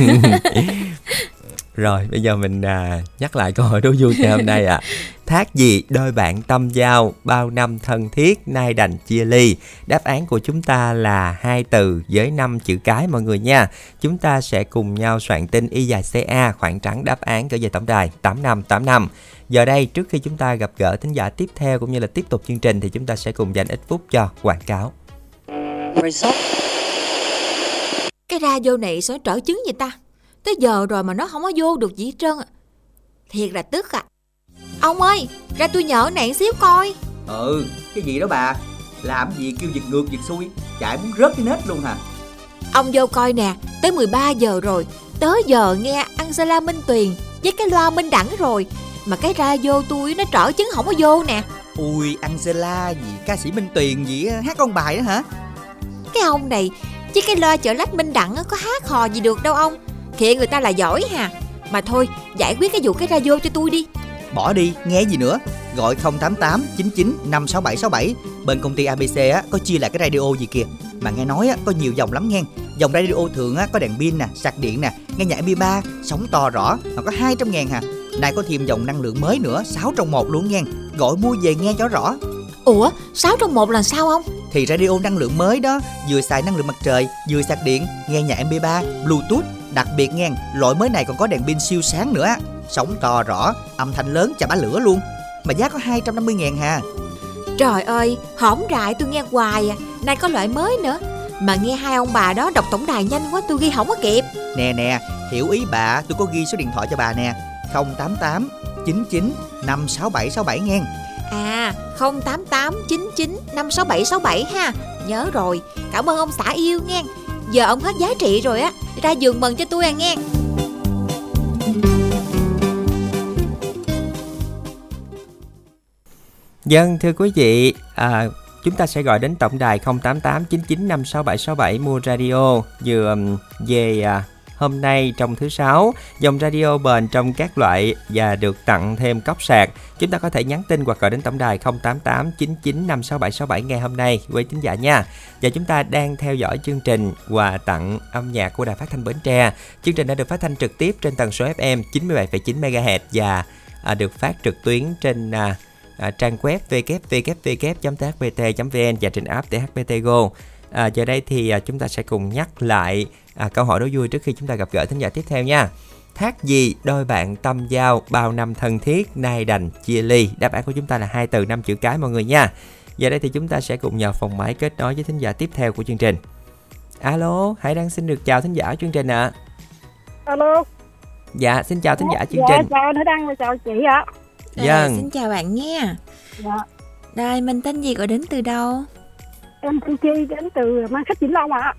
Rồi bây giờ mình à, nhắc lại câu hỏi đố vui ngày hôm nay ạ. À. (laughs) Thác gì đôi bạn tâm giao bao năm thân thiết nay đành chia ly. Đáp án của chúng ta là hai từ với năm chữ cái mọi người nha. Chúng ta sẽ cùng nhau soạn tin y dài CA khoảng trắng đáp án gửi về tổng đài 8585. Giờ đây trước khi chúng ta gặp gỡ thính giả tiếp theo cũng như là tiếp tục chương trình thì chúng ta sẽ cùng dành ít phút cho quảng cáo. Cái radio này sao trở chứng vậy ta? Tới giờ rồi mà nó không có vô được gì hết trơn Thiệt là tức à. Ông ơi, ra tôi nhỡ nạn xíu coi. Ừ, cái gì đó bà? Làm gì kêu giật ngược giật xuôi? Chạy muốn rớt cái nết luôn hả? Ông vô coi nè, tới 13 giờ rồi. Tới giờ nghe Angela Minh Tuyền Với cái loa Minh Đẳng rồi. Mà cái radio tôi nó trở chứng không có vô nè. Ui, Angela gì, ca sĩ Minh Tuyền gì hát con bài đó hả? Cái ông này, chứ cái loa chợ lách Minh Đẳng có hát hò gì được đâu ông Khịa người ta là giỏi hà Mà thôi giải quyết cái vụ cái radio cho tôi đi. Bỏ đi nghe gì nữa? Gọi 088 99 56767 Bên công ty ABC á, có chia lại cái radio gì kìa. Mà nghe nói á, có nhiều dòng lắm nghe. Dòng radio thường á, có đèn pin nè, sạc điện nè Nghe nhạc MP3, sóng to rõ Mà có 200 ngàn hà. Này có thêm dòng năng lượng mới nữa 6 trong 1 luôn nghe. Gọi mua về nghe cho rõ. Ủa 6 trong 1 là sao không? Thì radio năng lượng mới đó Vừa xài năng lượng mặt trời Vừa sạc điện Nghe nhạc MP3 Bluetooth Đặc biệt nghe, loại mới này còn có đèn pin siêu sáng nữa. Sóng to rõ, âm thanh lớn chà bá lửa luôn. Mà giá có 250 ngàn hà. Trời ơi, hỏng rại tôi nghe hoài à. Nay có loại mới nữa. Mà nghe hai ông bà đó đọc tổng đài nhanh quá tôi ghi không có kịp. Nè nè, hiểu ý bà tôi có ghi số điện thoại cho bà nè. 088 99 56767 nghe À 088 99 56767 ha. Nhớ rồi, cảm ơn ông xã yêu nghe Giờ ông hết giá trị rồi á. Ra giường mừng cho tôi à nghe. Dân thưa quý vị à, Chúng ta sẽ gọi đến tổng đài 088 99 56767 mua radio vừa um, về à, hôm nay trong thứ sáu dòng radio bền trong các loại và được tặng thêm cốc sạc. Chúng ta có thể nhắn tin hoặc gọi đến tổng đài 088 99 56767 ngày hôm nay quý tín giả nha. Và chúng ta đang theo dõi chương trình quà tặng âm nhạc của đài phát thanh Bến Tre. Chương trình đã được phát thanh trực tiếp trên tần số FM 97,9 MHz và à, được phát trực tuyến trên à, à, trang web www.thbt.vn và trên app THBT Go. À, giờ đây thì à, chúng ta sẽ cùng nhắc lại à, câu hỏi đố vui trước khi chúng ta gặp gỡ thính giả tiếp theo nha. Thác gì đôi bạn tâm giao bao năm thân thiết nay đành chia ly? Đáp án của chúng ta là hai từ năm chữ cái mọi người nha. Giờ đây thì chúng ta sẽ cùng nhờ phòng máy kết nối với thính giả tiếp theo của chương trình. Alo, hãy đang xin được chào thính giả chương trình ạ. À. Alo. Dạ, xin chào thính giả chương dạ, trình. Chào anh Đăng và chào chị ạ. À, xin chào bạn nha. Dạ. Đây, mình tên gì gọi đến từ đâu? em Chi đến từ Mang Khách Vĩnh Long ạ.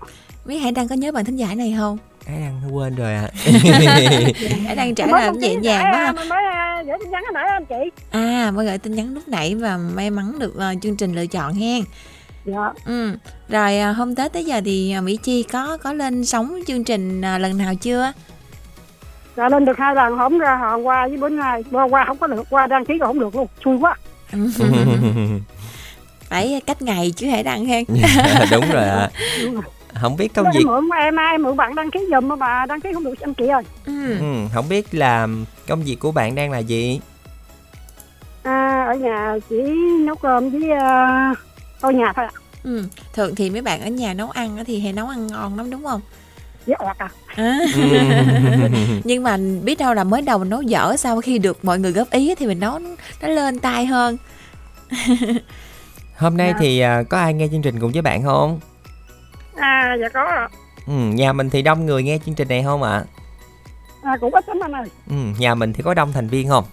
Mấy Hải Đăng có nhớ bạn thính giả này không? Hải Đăng quên rồi ạ. (laughs) Hải Đăng trả lời nhẹ nhàng quá. à. Mình mới à, gửi tin nhắn hồi nãy anh chị. À, mới gửi tin nhắn lúc nãy và may mắn được ờ, chương trình lựa chọn hen. Dạ. Ừ. Rồi à, hôm Tết tới giờ thì à, Mỹ Chi có có lên sóng chương trình à, lần nào chưa? Dạ lên được hai lần hôm ra hôm qua với bữa nay qua qua không có được qua đăng ký còn không được luôn xui quá (laughs) Phải cách ngày chứ Hải Đăng hen. (laughs) Dạ, Đúng rồi ạ. Đúng rồi. Không biết công Em việc mượn em ai mượn bạn đăng ký giùm mà bà đăng ký không được anh chị ơi Ừ. ừ, không biết là công việc của bạn đang là gì? à, ở nhà chỉ nấu cơm với uh, tôi nhà thôi ạ Ừ. Thường thì mấy bạn ở nhà nấu ăn á thì hay nấu ăn ngon lắm đúng không? ọt à À. (laughs) Nhưng mà biết đâu là mới đầu mình nấu dở sau khi được mọi người góp ý thì mình nấu nó lên tay hơn. (laughs) Hôm nay Dạ. thì à, có ai nghe chương trình cùng với bạn không? À dạ có ạ. Ừ, nhà mình thì đông người nghe chương trình này không ạ? à, cũng ít lắm anh ơi Ừ, nhà mình thì có đông thành viên không?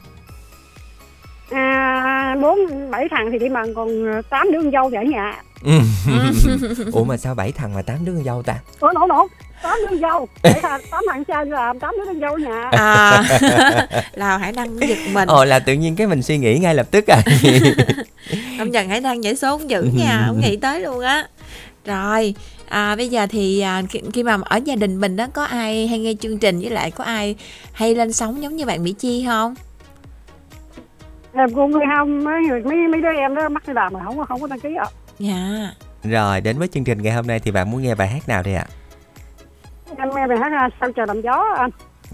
à, bốn bảy thằng thì đi mần còn tám đứa con dâu thì ở nhà Ừ. (laughs) (laughs) Ủa mà sao bảy thằng mà tám đứa con dâu ta? ủa nổ nổ tám đứa con dâu bảy thằng tám thằng trai làm tám đứa con dâu nhà À. (laughs) là Hải Đăng giật mình. Ồ là tự nhiên cái mình suy nghĩ ngay lập tức à. Công nhận Hải Đăng giải số không dữ nha, không nghĩ tới luôn á. Rồi, à, bây giờ thì à, khi, khi mà ở gia đình mình đó có ai hay nghe chương trình với lại có ai hay lên sóng giống như bạn Mỹ Chi không? em cũng người không mấy mấy mấy đứa em đó mắc đi làm mà không có không có đăng ký ạ Dạ. Rồi đến với chương trình ngày hôm nay thì bạn muốn nghe bài hát nào đây ạ? em nghe bài hát à, sao trời làm gió anh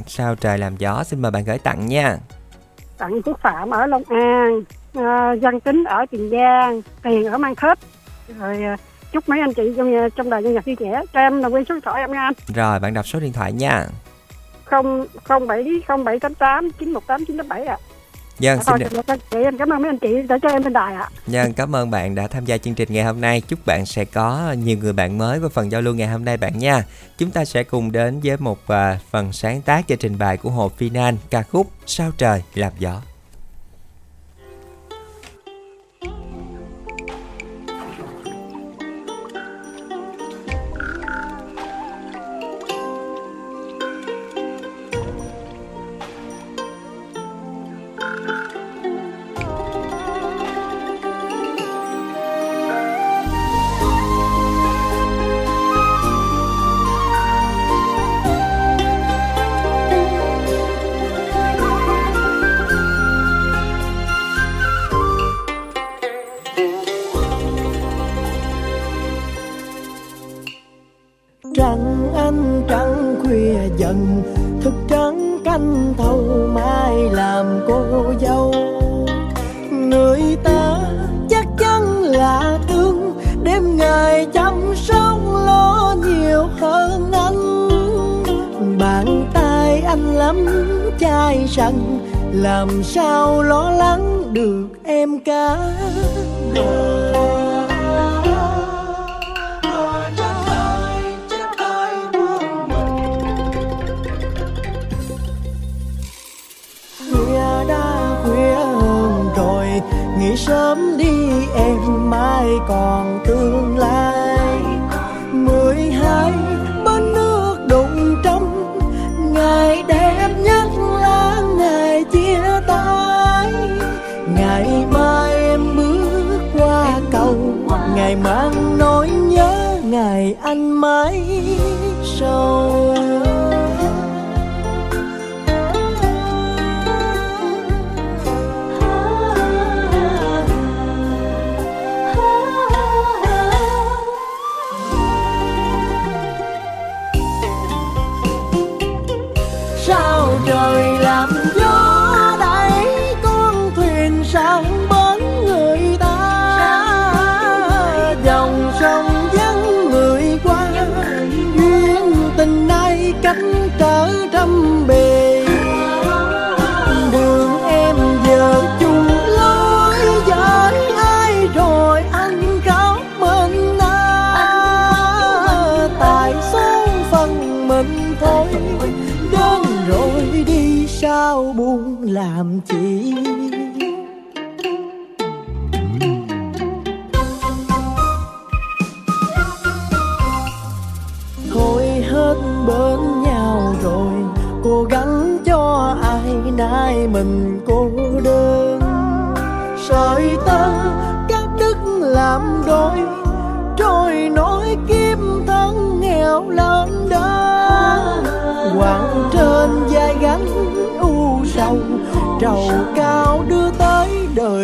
Sao trời làm gió xin mời bạn gửi tặng nha. tặng Phước Phạm ở Long An, à, Văn Tính ở Tiền Giang, Tiền ở Mang Thết. Rồi à, chúc mấy anh chị trong trong đài nhân nhạc vui trẻ cho em là quên số điện thoại em nha anh. Rồi bạn đọc số điện thoại nha. không không bảy không bảy tám tám chín một tám chín tám bảy ạ. Dân Thôi xin được chị em cảm ơn mấy anh chị đã cho em lên đài ạ. Nhân cảm ơn bạn đã tham gia chương trình ngày hôm nay. Chúc bạn sẽ có nhiều người bạn mới với phần giao lưu ngày hôm nay bạn nha. Chúng ta sẽ cùng đến với một à, phần sáng tác và trình bày của Hồ Phi Nan ca khúc Sao trời làm gió.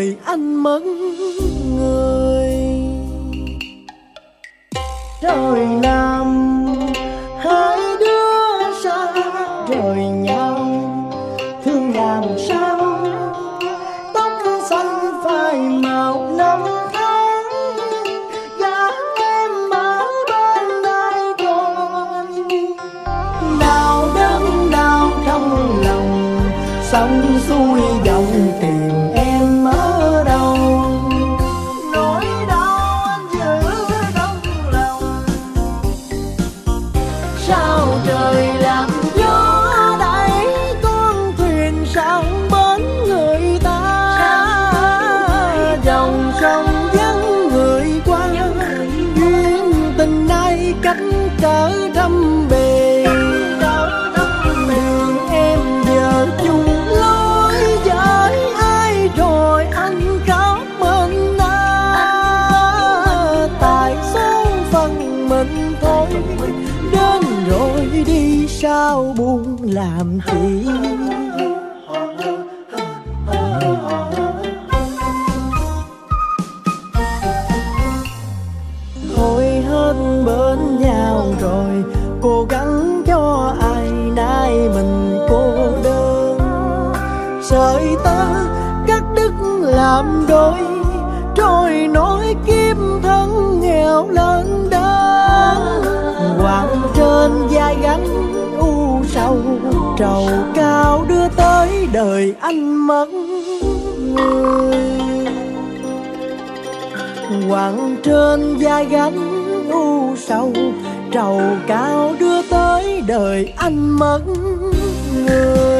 Đời anh mất người trời nào. Đời anh mất người. Quặng trên vai gánh u sầu, trầu cao đưa tới đời anh mất người.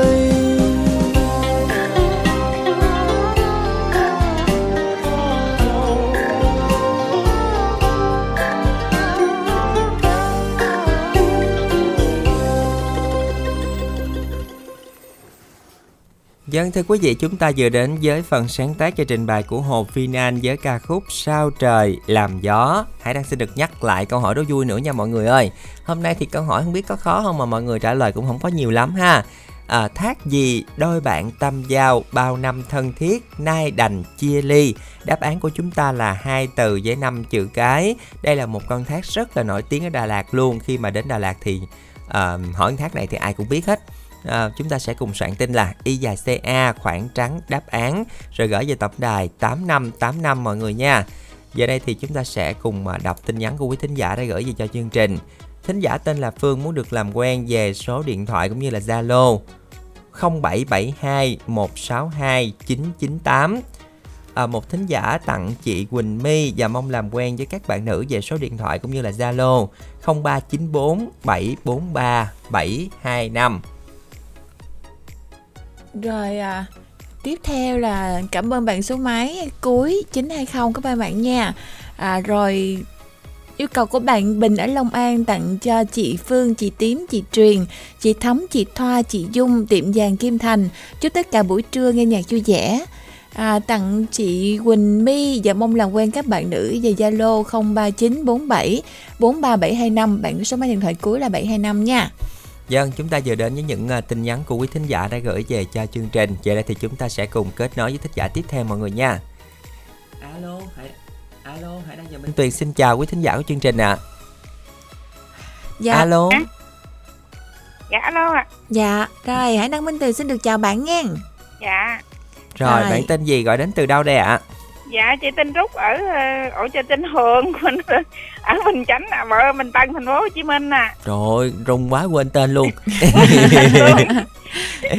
Dân thưa quý vị, chúng ta vừa đến với phần sáng tác cho trình bày của Hồ Phi An với ca khúc Sao trời làm gió. Hãy đang xin được nhắc lại câu hỏi đó vui nữa nha mọi người ơi. Hôm nay thì câu hỏi không biết có khó không mà mọi người trả lời cũng không có nhiều lắm ha. À, thác gì đôi bạn tâm giao bao năm thân thiết nay đành chia ly đáp án của chúng ta là hai từ với năm chữ cái đây là một con thác rất là nổi tiếng ở Đà Lạt luôn khi mà đến Đà Lạt thì à, hỏi con thác này thì ai cũng biết hết à, chúng ta sẽ cùng soạn tin là y dài ca khoảng trắng đáp án rồi gửi về tổng đài 8585 mọi người nha. Giờ đây thì chúng ta sẽ cùng mà đọc tin nhắn của quý thính giả đã gửi về cho chương trình. Thính giả tên là Phương muốn được làm quen về số điện thoại cũng như là Zalo 0772 162 998 à, một thính giả tặng chị Quỳnh My và mong làm quen với các bạn nữ về số điện thoại cũng như là Zalo 0394 743 725 rồi à, tiếp theo là cảm ơn bạn số máy cuối 920 các bạn bạn nha. À, rồi yêu cầu của bạn Bình ở Long An tặng cho chị Phương, chị Tím, chị Truyền, chị Thấm, chị Thoa, chị Dung, tiệm vàng Kim Thành. Chúc tất cả buổi trưa nghe nhạc vui vẻ. À, tặng chị Quỳnh My và mong làm quen các bạn nữ về Zalo 03947 43725 bạn số máy điện thoại cuối là 725 nha. Dân, chúng ta vừa đến với những uh, tin nhắn của quý thính giả đã gửi về cho chương trình. Giờ đây thì chúng ta sẽ cùng kết nối với thính giả tiếp theo mọi người nha. Alo, hãy Alo, hãy đang giờ Minh Tuyền xin chào quý thính giả của chương trình ạ. À. Dạ. Alo. Dạ alo ạ. Dạ, rồi Hải Đăng Minh Tuyền xin được chào bạn nha. Dạ. Rồi, Rồi. bạn tên gì gọi đến từ đâu đây ạ? Dạ chị tên Trúc ở ờ, ổ cho tên Hường mình ở Bình Chánh à, vợ mình Tân thành phố Hồ Chí Minh à. Rồi, rung quá quên tên luôn. (laughs)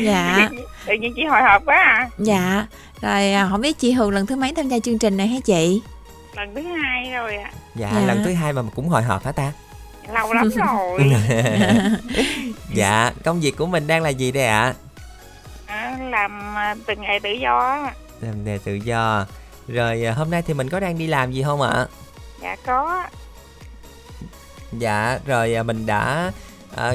Dạ. Tự nhiên chị hồi hộp quá à. Dạ. Rồi à, không biết chị Hường lần thứ mấy tham gia chương trình này hả chị? Lần thứ hai rồi ạ. Dạ, Dạ. lần thứ hai mà cũng hồi hộp hả ta? Lâu lắm (laughs) rồi. (laughs) dạ, công việc của mình đang là gì đây ạ? À, làm à, từng ngày tự do á. Làm nghề tự do. Rồi à, hôm nay thì mình có đang đi làm gì không ạ? Dạ có. Dạ, rồi à, mình đã à,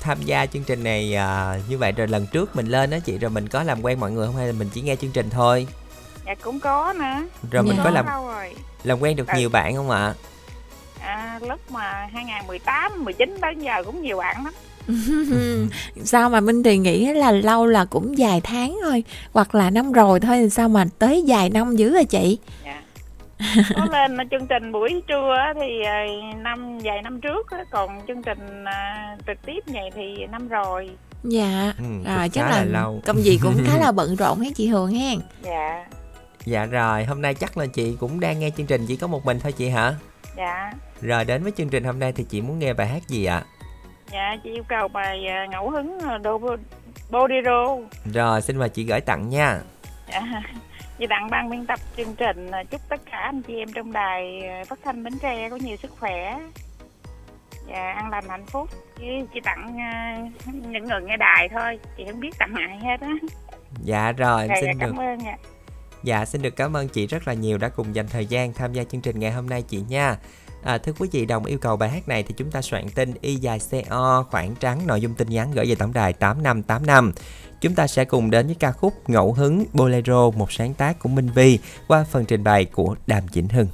tham gia chương trình này à, như vậy rồi lần trước mình lên đó chị rồi mình có làm quen mọi người không hay là mình chỉ nghe chương trình thôi? Dạ cũng có nữa. Rồi mình Dạ. có làm rồi. làm quen được Ừ. nhiều bạn không ạ? À, lúc mà 2018 19 tới giờ cũng nhiều bạn lắm. (laughs) Sao mà Minh Tuyền nghĩ là lâu là cũng vài tháng thôi hoặc là năm rồi thôi thì sao mà tới vài năm dữ rồi chị? Dạ có (laughs) lên chương trình buổi trưa á thì à, năm vài năm trước á, còn chương trình à, trực tiếp vậy thì năm rồi. Dạ. Ừ, rồi chắc là, là lâu. công việc cũng khá là (laughs) bận rộn hết chị Hường hen. Dạ. Dạ rồi hôm nay chắc là chị cũng đang nghe chương trình chỉ có một mình thôi chị hả? Dạ. Rồi đến với chương trình hôm nay thì chị muốn nghe bài hát gì ạ? Dạ chị yêu cầu bài à, ngẫu hứng đô bolero rồi xin mời chị gửi tặng nha. Dạ. (laughs) Chị tặng ban biên tập chương trình à, chúc tất cả anh chị em trong đài à, phát thanh Bến Tre có nhiều sức khỏe và an lành hạnh phúc. Chứ chị tặng à, những người nghe đài thôi, chị không biết tặng ai hết á. dạ rồi Dạ, xin dạ, được cảm ơn ạ. Dạ xin được cảm ơn chị rất là nhiều đã cùng dành thời gian tham gia chương trình ngày hôm nay chị nha. À, thưa quý vị đồng yêu cầu bài hát này thì chúng ta soạn tin y dài CO khoảng trắng nội dung tin nhắn gửi về tổng đài 8585. Chúng ta sẽ cùng đến với ca khúc Ngẫu hứng Bolero một sáng tác của Minh Vi qua phần trình bày của Đàm Chỉnh Hưng.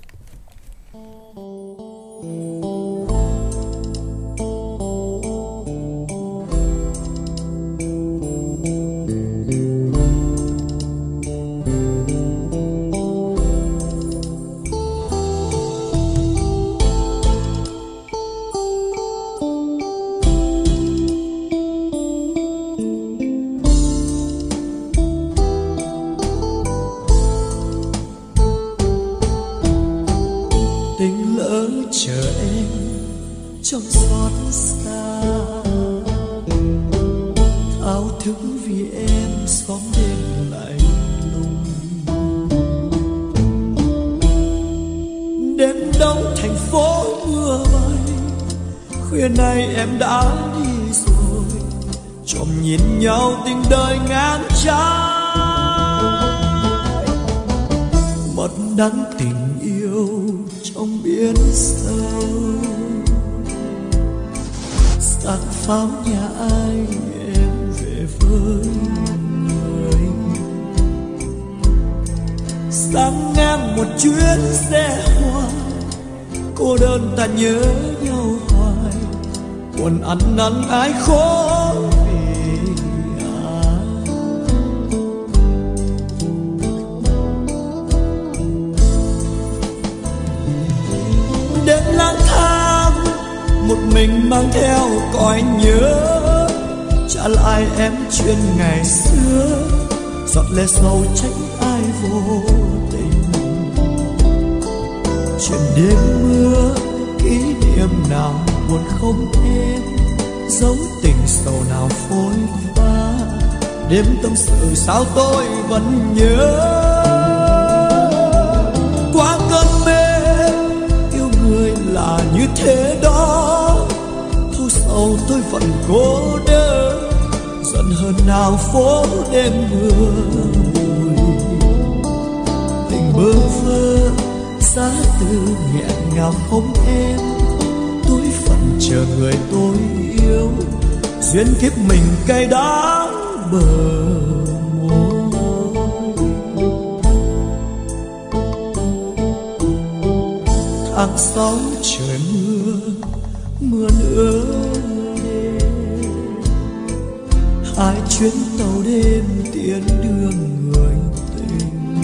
Chuyến tàu đêm tiễn đưa người tình.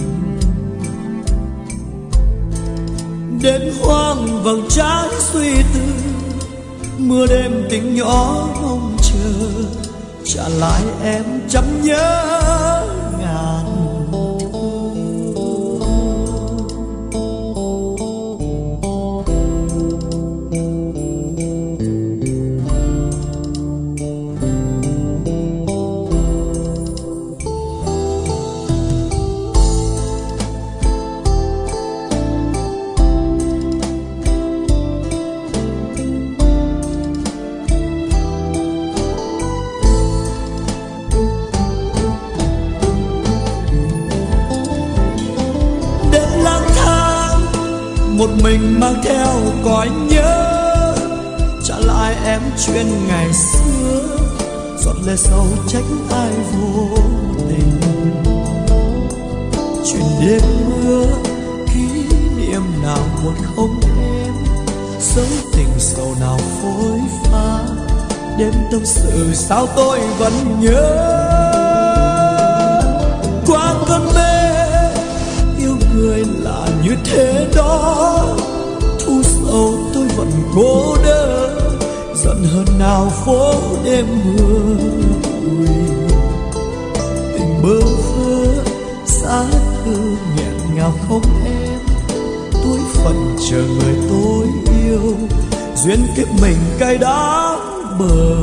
Đêm hoang vầng trái suy tư, mưa đêm tình nhỏ mong chờ, trả lại em chăm nhớ. Theo cõi nhớ, trả lại em chuyện ngày xưa giọt lệ sau trách ai vô tình. Chuyện đêm mưa, kỷ niệm nào buồn không em dấu tình sầu nào phôi pha, đêm tâm sự sao tôi vẫn nhớ. Qua cơn mê, yêu người là như thế đó phận cô vẫn giận hơn nào phố đêm mưa. Bụi tình bơ phơ xa thư nghẹn ngào không em. Tuổi phận chờ người tôi yêu, duyên kiếp mình cay đắng bờ.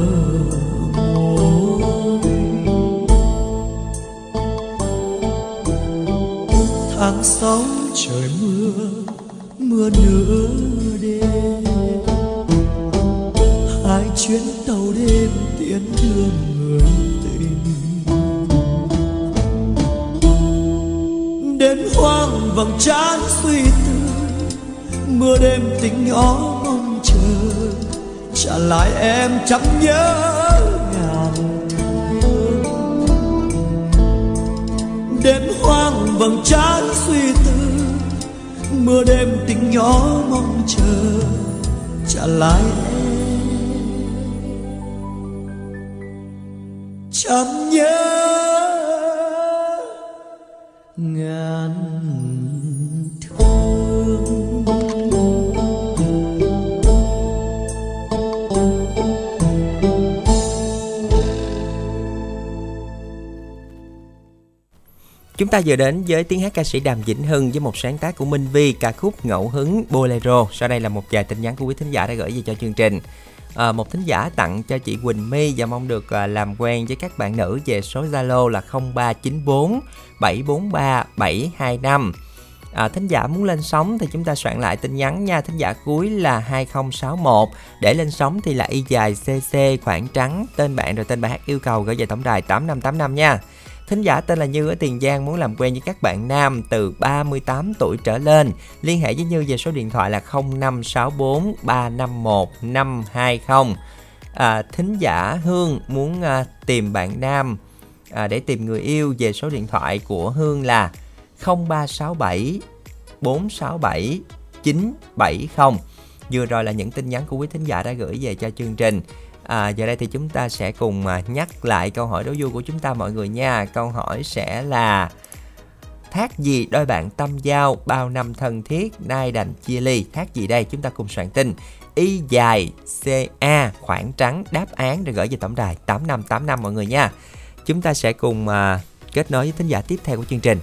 Chúng ta vừa đến với tiếng hát ca sĩ Đàm Vĩnh Hưng với một sáng tác của Minh Vi ca khúc Ngẫu hứng Bolero. Sau đây là một vài tin nhắn của quý thính giả đã gửi về cho chương trình. À, một thính giả tặng cho chị Quỳnh My và mong được à, làm quen với các bạn nữ về số Zalo là 0394 743 725. À, thính giả muốn lên sóng thì chúng ta soạn lại tin nhắn nha thính giả cuối là 2061 để lên sóng thì là y dài cc khoảng trắng tên bạn rồi tên bài hát yêu cầu gửi về tổng đài 8585 nha Thính giả tên là Như ở Tiền Giang muốn làm quen với các bạn nam từ 38 tuổi trở lên. Liên hệ với Như về số điện thoại là 0564 351 520. À, thính giả Hương muốn à, tìm bạn nam à, để tìm người yêu về số điện thoại của Hương là 0367 467 970. Vừa rồi là những tin nhắn của quý thính giả đã gửi về cho chương trình. À, giờ đây thì chúng ta sẽ cùng à, nhắc lại câu hỏi đố vui của chúng ta mọi người nha. Câu hỏi sẽ là Thác gì đôi bạn tâm giao bao năm thân thiết? Nay đành chia ly. Thác gì đây? Chúng ta cùng soạn tin. Y dài CA khoảng trắng đáp án để gửi về tổng đài 8585 mọi người nha. Chúng ta sẽ cùng à, kết nối với thính giả tiếp theo của chương trình.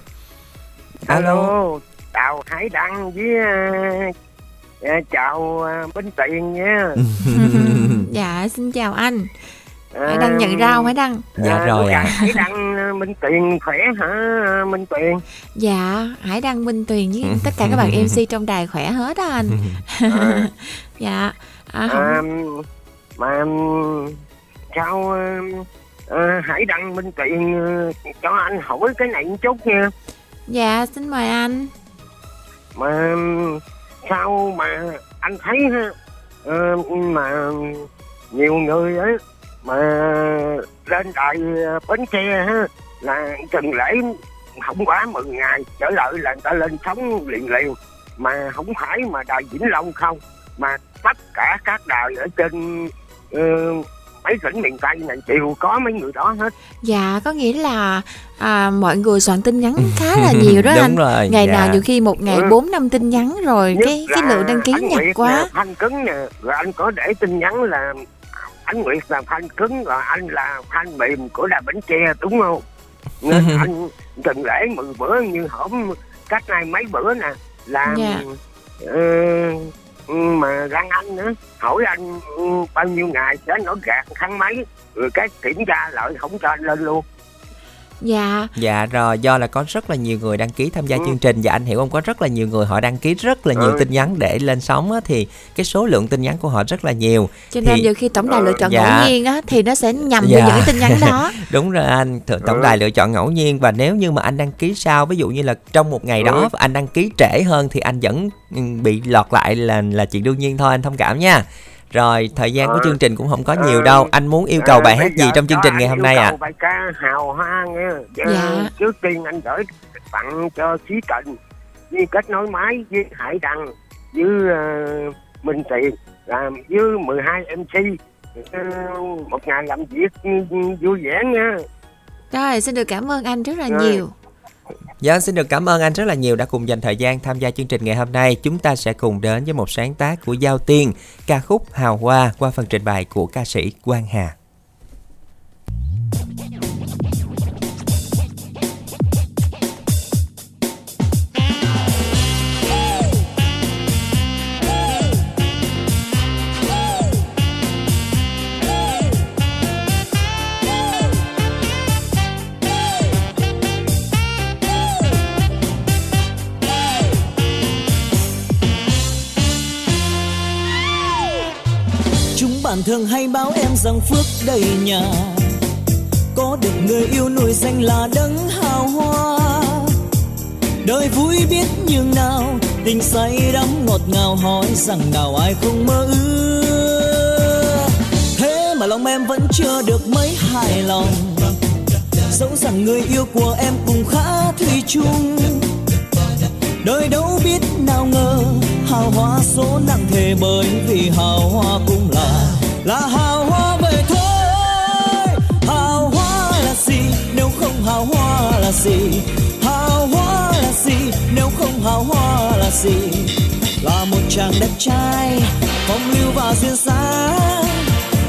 Alo, chào Hải Đăng với uh, chào uh, Binh Tiền nha. (laughs) dạ (laughs) xin chào anh Hải Đăng nhận ra không Hải Đăng? Dạ rồi ạ. Hải Đăng Minh Tuyền khỏe hả Minh Tuyền? Dạ, Hải Đăng Minh Tuyền với (laughs) tất cả các bạn MC trong đài khỏe hết á anh. dạ. À, không... À, mà sao uh, Hải Đăng Minh Tuyền cho anh hỏi cái này một chút nha. Dạ, xin mời anh. Mà sao mà anh thấy ha? Uh, mà nhiều người ấy mà lên đài ờ, bến tre ha là chừng lễ không quá 10 ngày trở lại là người ta lên sống liền liền mà không phải mà đài Vĩnh Long không mà tất cả các đài ở trên uh, mấy tỉnh miền Tây này đều có mấy người đó hết Dạ, có nghĩa là à, mọi người soạn tin nhắn (laughs) khá là nhiều đó Đúng anh. rồi, Ngày dạ. nào nhiều khi một ngày Ừ. 4 năm tin nhắn rồi Nhất cái cái lượng đăng ký anh nhập Nguyệt quá. nè, Thanh cứng nè rồi anh có để tin nhắn là anh Nguyệt là fan cứng rồi anh là fan mềm của đà Bến Tre đúng không nên (laughs) anh từng lễ mừng bữa như hổm cách này mấy bữa nè làm Dạ. ờ, mà răng anh nữa. Hỏi anh ừ, bao nhiêu ngày sẽ nó gạt tháng mấy rồi cái kiểm tra lại không cho anh lên luôn. Dạ, Dạ rồi do là có rất là nhiều người đăng ký tham gia Ừ. chương trình và anh hiểu không có rất là nhiều người họ đăng ký rất là nhiều Ừ. tin nhắn để lên sóng á, thì cái số lượng tin nhắn của họ rất là nhiều cho nên Thì- nhiều khi tổng đài lựa chọn Dạ. ngẫu nhiên á thì nó sẽ nhầm Dạ. với những tin nhắn đó. (laughs) đúng rồi anh Th- tổng Ừ. đài lựa chọn ngẫu nhiên và nếu như mà anh đăng ký sau ví dụ như là trong một ngày đó Ừ. anh đăng ký trễ hơn thì anh vẫn ừ, bị lọt lại là là chuyện đương nhiên thôi anh thông cảm nha Rồi, thời gian của Ờ. chương trình cũng không có Ờ, nhiều đâu. Anh muốn yêu cầu ờ, bài hát gì trong chương trình ngày hôm nay ạ? cầu bài ca hào hoa nghe Chứ Dạ. trước tiên anh gửi tặng cho Chí Trần với kết nối máy với Hải Đăng với uh, Minh Tiền làm với 12 MC Ờ, một ngày làm việc vui vẻ nha Rồi, xin được cảm ơn anh rất là Rồi. nhiều. Dạ, xin được cảm ơn anh rất là nhiều đã cùng dành thời gian tham gia chương trình ngày hôm nay. Chúng ta sẽ cùng đến với một sáng tác của Giao Tiên, ca khúc Hào Hoa qua phần trình bày của ca sĩ Quang Hà. Bạn thường hay báo em rằng phước đầy nhà. Có được người yêu nổi danh là đấng hào hoa. Đời vui biết nhường nào, Tình say đắm ngọt ngào hỏi rằng nào ai không mơ ước. Thế mà lòng em vẫn chưa được mấy hài lòng. Dẫu rằng người yêu của em cũng khá thủy chung. Đời đâu biết nào ngờ, hào hoa số nặng thề bởi vì hào hoa cũng là là hào hoa vậy thôi. Hào hoa là gì? Nếu không hào hoa là gì? Hào hoa là gì? Nếu không hào hoa là gì? Là một chàng đẹp trai, phong lưu và duyên dáng.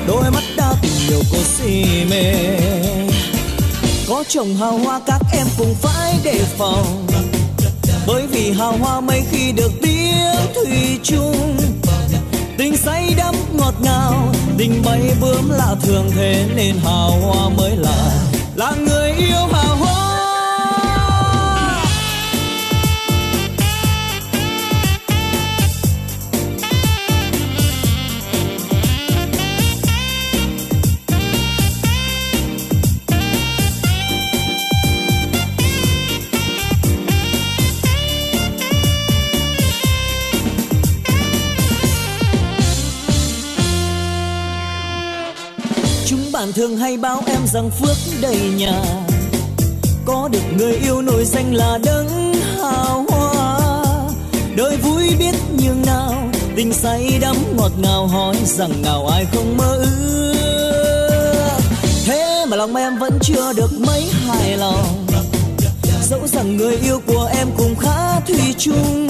Đôi mắt đã tình nhiều cô si mê. Có chồng hào hoa các em cũng phải đề phòng. Bởi vì hào hoa mấy khi được tiếng thủy chung tình say đắm ngọt ngào, tình bay bướm lạ thường thế nên hào hoa mới là là người yêu hào bạn thường hay báo em rằng phước đầy nhà. Có được người yêu nổi danh là đấng hào hoa. Đời vui biết nhường nào, tình say đắm ngọt ngào hỏi rằng nào ai không mơ ước. Thế mà lòng em vẫn chưa được mấy hài lòng. Dẫu rằng người yêu của em cũng khá thủy chung.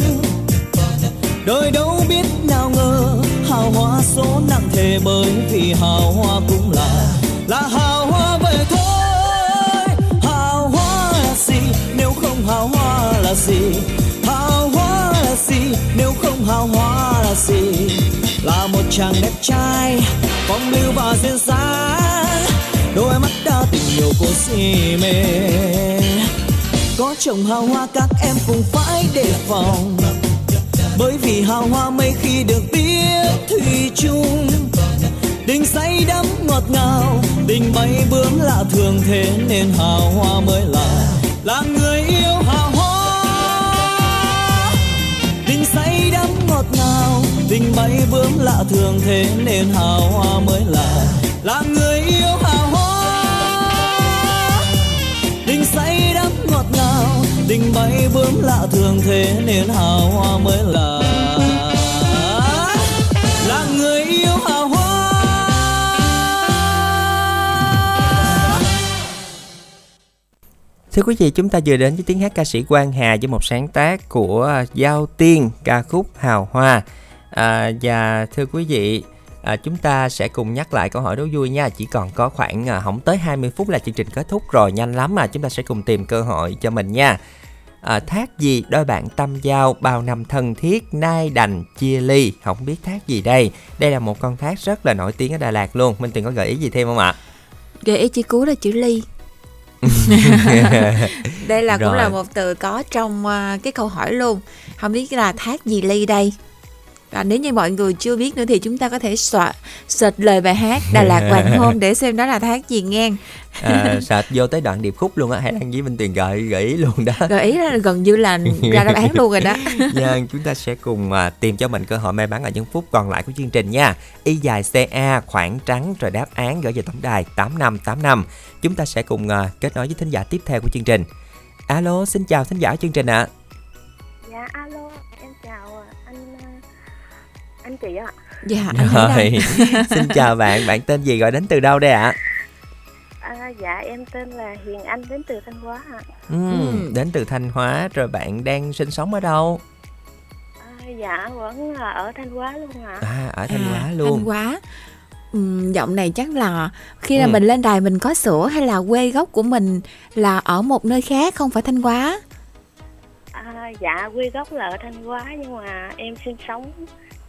Đời đâu biết nào ngờ hào hoa số nặng thề bởi vì hào hoa cũng là là hào hoa vậy thôi. Hào hoa là gì? Nếu không hào hoa là gì? Hào hoa là gì? Nếu không hào hoa là gì? Là một chàng đẹp trai, phong lưu và duyên dáng. Đôi mắt đã tình nhiều cô si mê. Có chồng hào hoa các em cũng phải đề phòng. Bởi vì hào hoa mây khi được biết thủy chung tình say đắm ngọt ngào tình bay bướm lạ thường thế nên hào hoa mới là là người yêu hào hoa. Tình say đắm ngọt ngào tình bay bướm lạ thường thế nên hào hoa mới là là người yêu hào hoa. Tình say đắm ngọt ngào tình bay bướm lạ thường thế nên hào hoa mới là là. Thưa quý vị, chúng ta vừa đến với tiếng hát ca sĩ Quang Hà với một sáng tác của Giao Tiên, ca khúc Hào Hoa. À, và thưa quý vị, à, chúng ta sẽ cùng nhắc lại câu hỏi đố vui nha. Chỉ còn có khoảng à, không tới 20 phút là chương trình kết thúc rồi, nhanh lắm mà. Chúng ta sẽ cùng tìm cơ hội cho mình nha. À, thác gì đôi bạn tâm giao bao năm thân thiết nay đành chia ly không biết thác gì đây đây là một con thác rất là nổi tiếng ở Đà Lạt luôn Minh Tuyền có gợi ý gì thêm không ạ Gợi ý chữ cứu là chữ ly đây là cũng Rồi. là một từ có trong à, cái câu hỏi luôn. Không biết là thác gì ly đây. Và nếu như mọi người chưa biết nữa thì chúng ta có thể soạn search lời bài hát Đà Lạt Hoàng (laughs) Hôn để xem đó là thác gì ngang. à, sạch vô tới đoạn điệp khúc luôn á hay đăng với minh tuyền gợi gợi ý luôn đó gợi ý là gần như là ra đáp án luôn rồi đó Vâng, (laughs) chúng ta sẽ cùng à, tìm cho mình cơ hội may mắn ở những phút còn lại của chương trình nha. Y dài CA khoảng trắng rồi đáp án gửi về tổng đài 8585. Chúng ta sẽ cùng à, kết nối với thính giả tiếp theo của chương trình. Alo, xin chào thính giả chương trình ạ. Dạ alo, anh chị ạ. dạ anh Rồi, (laughs) xin chào bạn, (laughs) bạn tên gì gọi đến từ đâu đây ạ? À, dạ em tên là Hiền Anh đến từ Thanh Hóa ạ. Ừm, đến từ Thanh Hóa rồi bạn đang sinh sống ở đâu? À, dạ vẫn là ở Thanh Hóa luôn ạ. À, ở Thanh À, Hóa luôn. Thanh Hóa Ừm, giọng này chắc là khi là Ừ. mình lên đài mình có sửa hay là quê gốc của mình là ở một nơi khác không phải Thanh Hóa À, dạ quê gốc là ở Thanh Hóa nhưng mà em sinh sống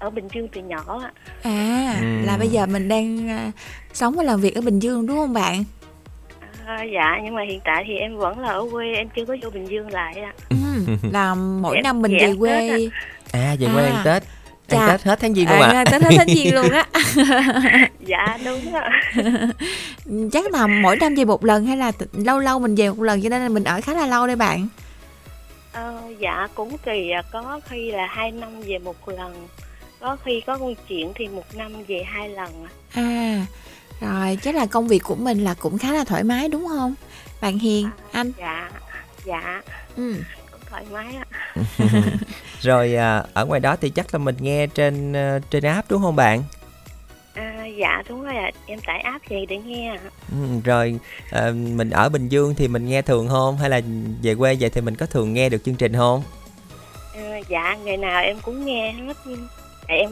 ở Bình Dương từ nhỏ ạ. à Ừm. là bây giờ mình đang à, sống và làm việc ở Bình Dương đúng không bạn À, dạ nhưng mà hiện tại thì em vẫn là ở quê em chưa có vô Bình Dương lại ạ. Ừm, là mỗi Dạ, năm mình dạ, về Tết quê. À, về quê À. ăn Tết. Ăn Chà. Tết hết tháng giêng luôn à, ạ. Tết hết tháng giêng luôn á (laughs) (laughs) Dạ đúng ạ. (laughs) chắc là mỗi năm về một lần hay là t- lâu lâu mình về một lần cho nên là mình ở khá là lâu đây bạn Ờ, dạ cũng kỳ à, có khi là hai năm về một lần có khi có công chuyện thì một năm về hai lần à rồi chắc là công việc của mình là cũng khá là thoải mái đúng không? Bạn Hiền anh? dạ dạ. Ừ. cũng thoải mái ạ. (laughs) Rồi à, ở ngoài đó thì chắc là mình nghe trên ờ, trên app đúng không bạn? à, dạ đúng rồi ạ. Em tải app về để nghe ạ. Ừ, rồi ờ, mình ở Bình Dương thì mình nghe thường không? Hay là về quê vậy thì mình có thường nghe được chương trình không? à, dạ ngày nào em cũng nghe hết em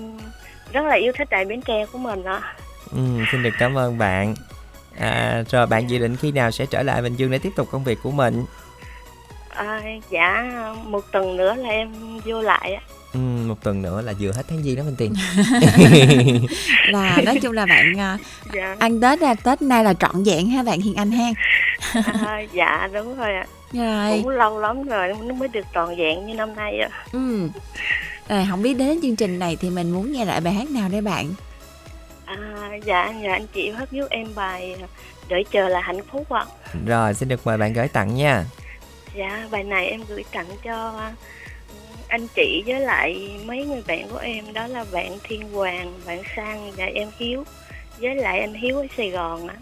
rất là yêu thích đài bến tre của mình ạ Ừ, xin được cảm ơn bạn. À, rồi bạn dự định khi nào sẽ trở lại Bình Dương để tiếp tục công việc của mình? à, dạ một tuần nữa là em vô lại ạ Ừ, một tuần nữa là vừa hết tháng giêng đó Minh Tiền. (laughs) là nói chung là bạn à, dạ. ăn Tết là Tết nay là trọn vẹn ha bạn Hiền Anh ha. À, dạ đúng rồi ạ. Rồi. Cũng lâu lắm rồi nó mới được trọn vẹn như năm nay ạ ừ rồi không biết đến chương trình này thì mình muốn nghe lại bài hát nào đây bạn à, dạ dạ anh chị hát giúp em bài đợi chờ là hạnh phúc ạ rồi xin được mời bạn gửi tặng nha. Dạ, bài này em gửi tặng cho ừ, anh chị với lại mấy người bạn của em đó là bạn Thiên Hoàng, bạn Sang và em Hiếu với lại anh Hiếu ở Sài Gòn á.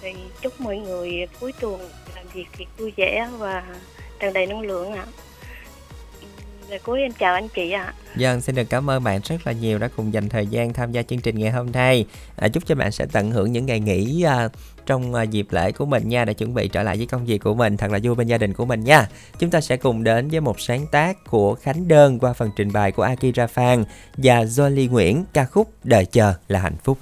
Thì chúc mọi người cuối tuần làm việc thiệt vui vẻ và tràn đầy năng lượng ạ. Ừ, rồi cuối em chào anh chị ạ. Dân xin được cảm ơn bạn rất là nhiều đã cùng dành thời gian tham gia chương trình ngày hôm nay. À, chúc cho bạn sẽ tận hưởng những ngày nghỉ à, trong à, dịp lễ của mình nha để chuẩn bị trở lại với công việc của mình thật là vui bên gia đình của mình nha. Chúng ta sẽ cùng đến với một sáng tác của Khánh Đơn qua phần trình bày của Akira Phan và Jolie Nguyễn ca khúc đời chờ là hạnh phúc.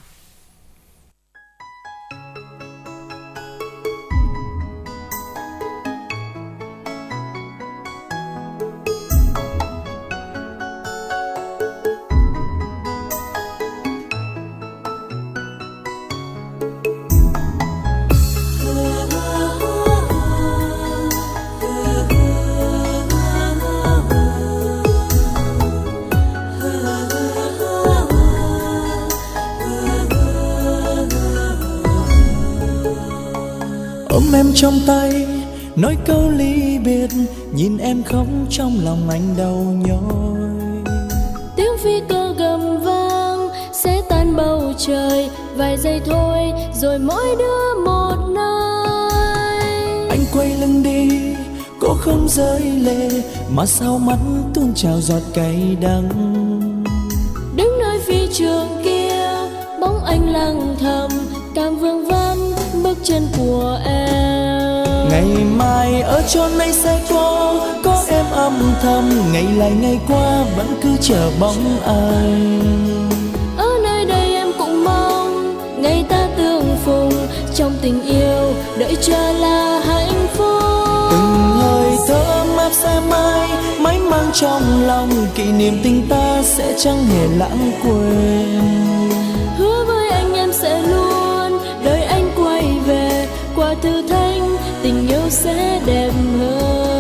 Ôm em trong tay nói câu ly biệt nhìn em khóc trong lòng anh đau nhói. Tiếng phi cơ gầm vang sẽ tan bầu trời vài giây thôi rồi mỗi đứa một nơi. Anh quay lưng đi có không rơi lệ mà sao mắt tuôn trào giọt cay đắng của em. Ngày mai ở chốn ấy sẽ có có em âm thầm. Ngày lại ngày qua vẫn cứ chờ bóng anh. Ở nơi đây em cũng mong ngày ta tương phùng. Trong tình yêu đợi chờ là hạnh phúc. Từng hơi thở ấm áp sẽ mãi mãi mang trong lòng. Kỷ niệm tình ta sẽ chẳng hề lãng quên thử thách tình yêu sẽ đẹp hơn.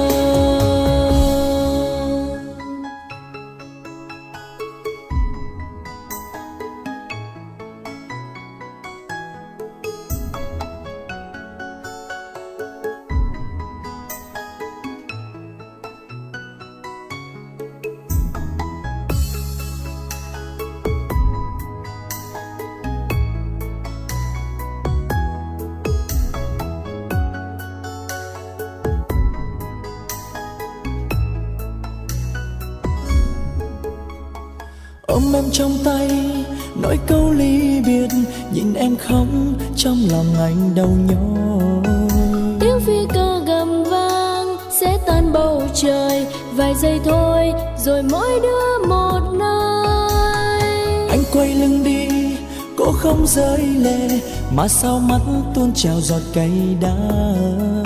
Rơi lệ mà sao mắt tuôn trào giọt cay đắng?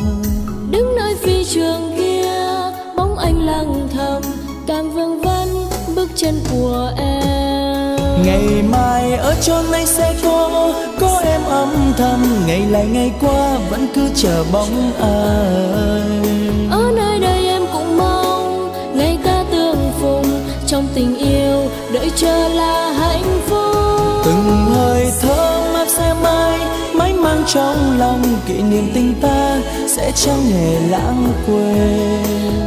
Đứng nơi phi trường kia bóng anh lặng thầm càng vương vấn bước chân của em. Ngày mai ở chốn này sẽ có có em âm thầm ngày lại ngày qua vẫn cứ chờ bóng ai. Ở nơi đây em cũng mong ngày ta tương phùng trong tình yêu đợi chờ là hạnh phúc từng hơi thở áp sẽ mãi mãi mang trong lòng kỷ niệm tình ta sẽ chẳng hề lãng quên.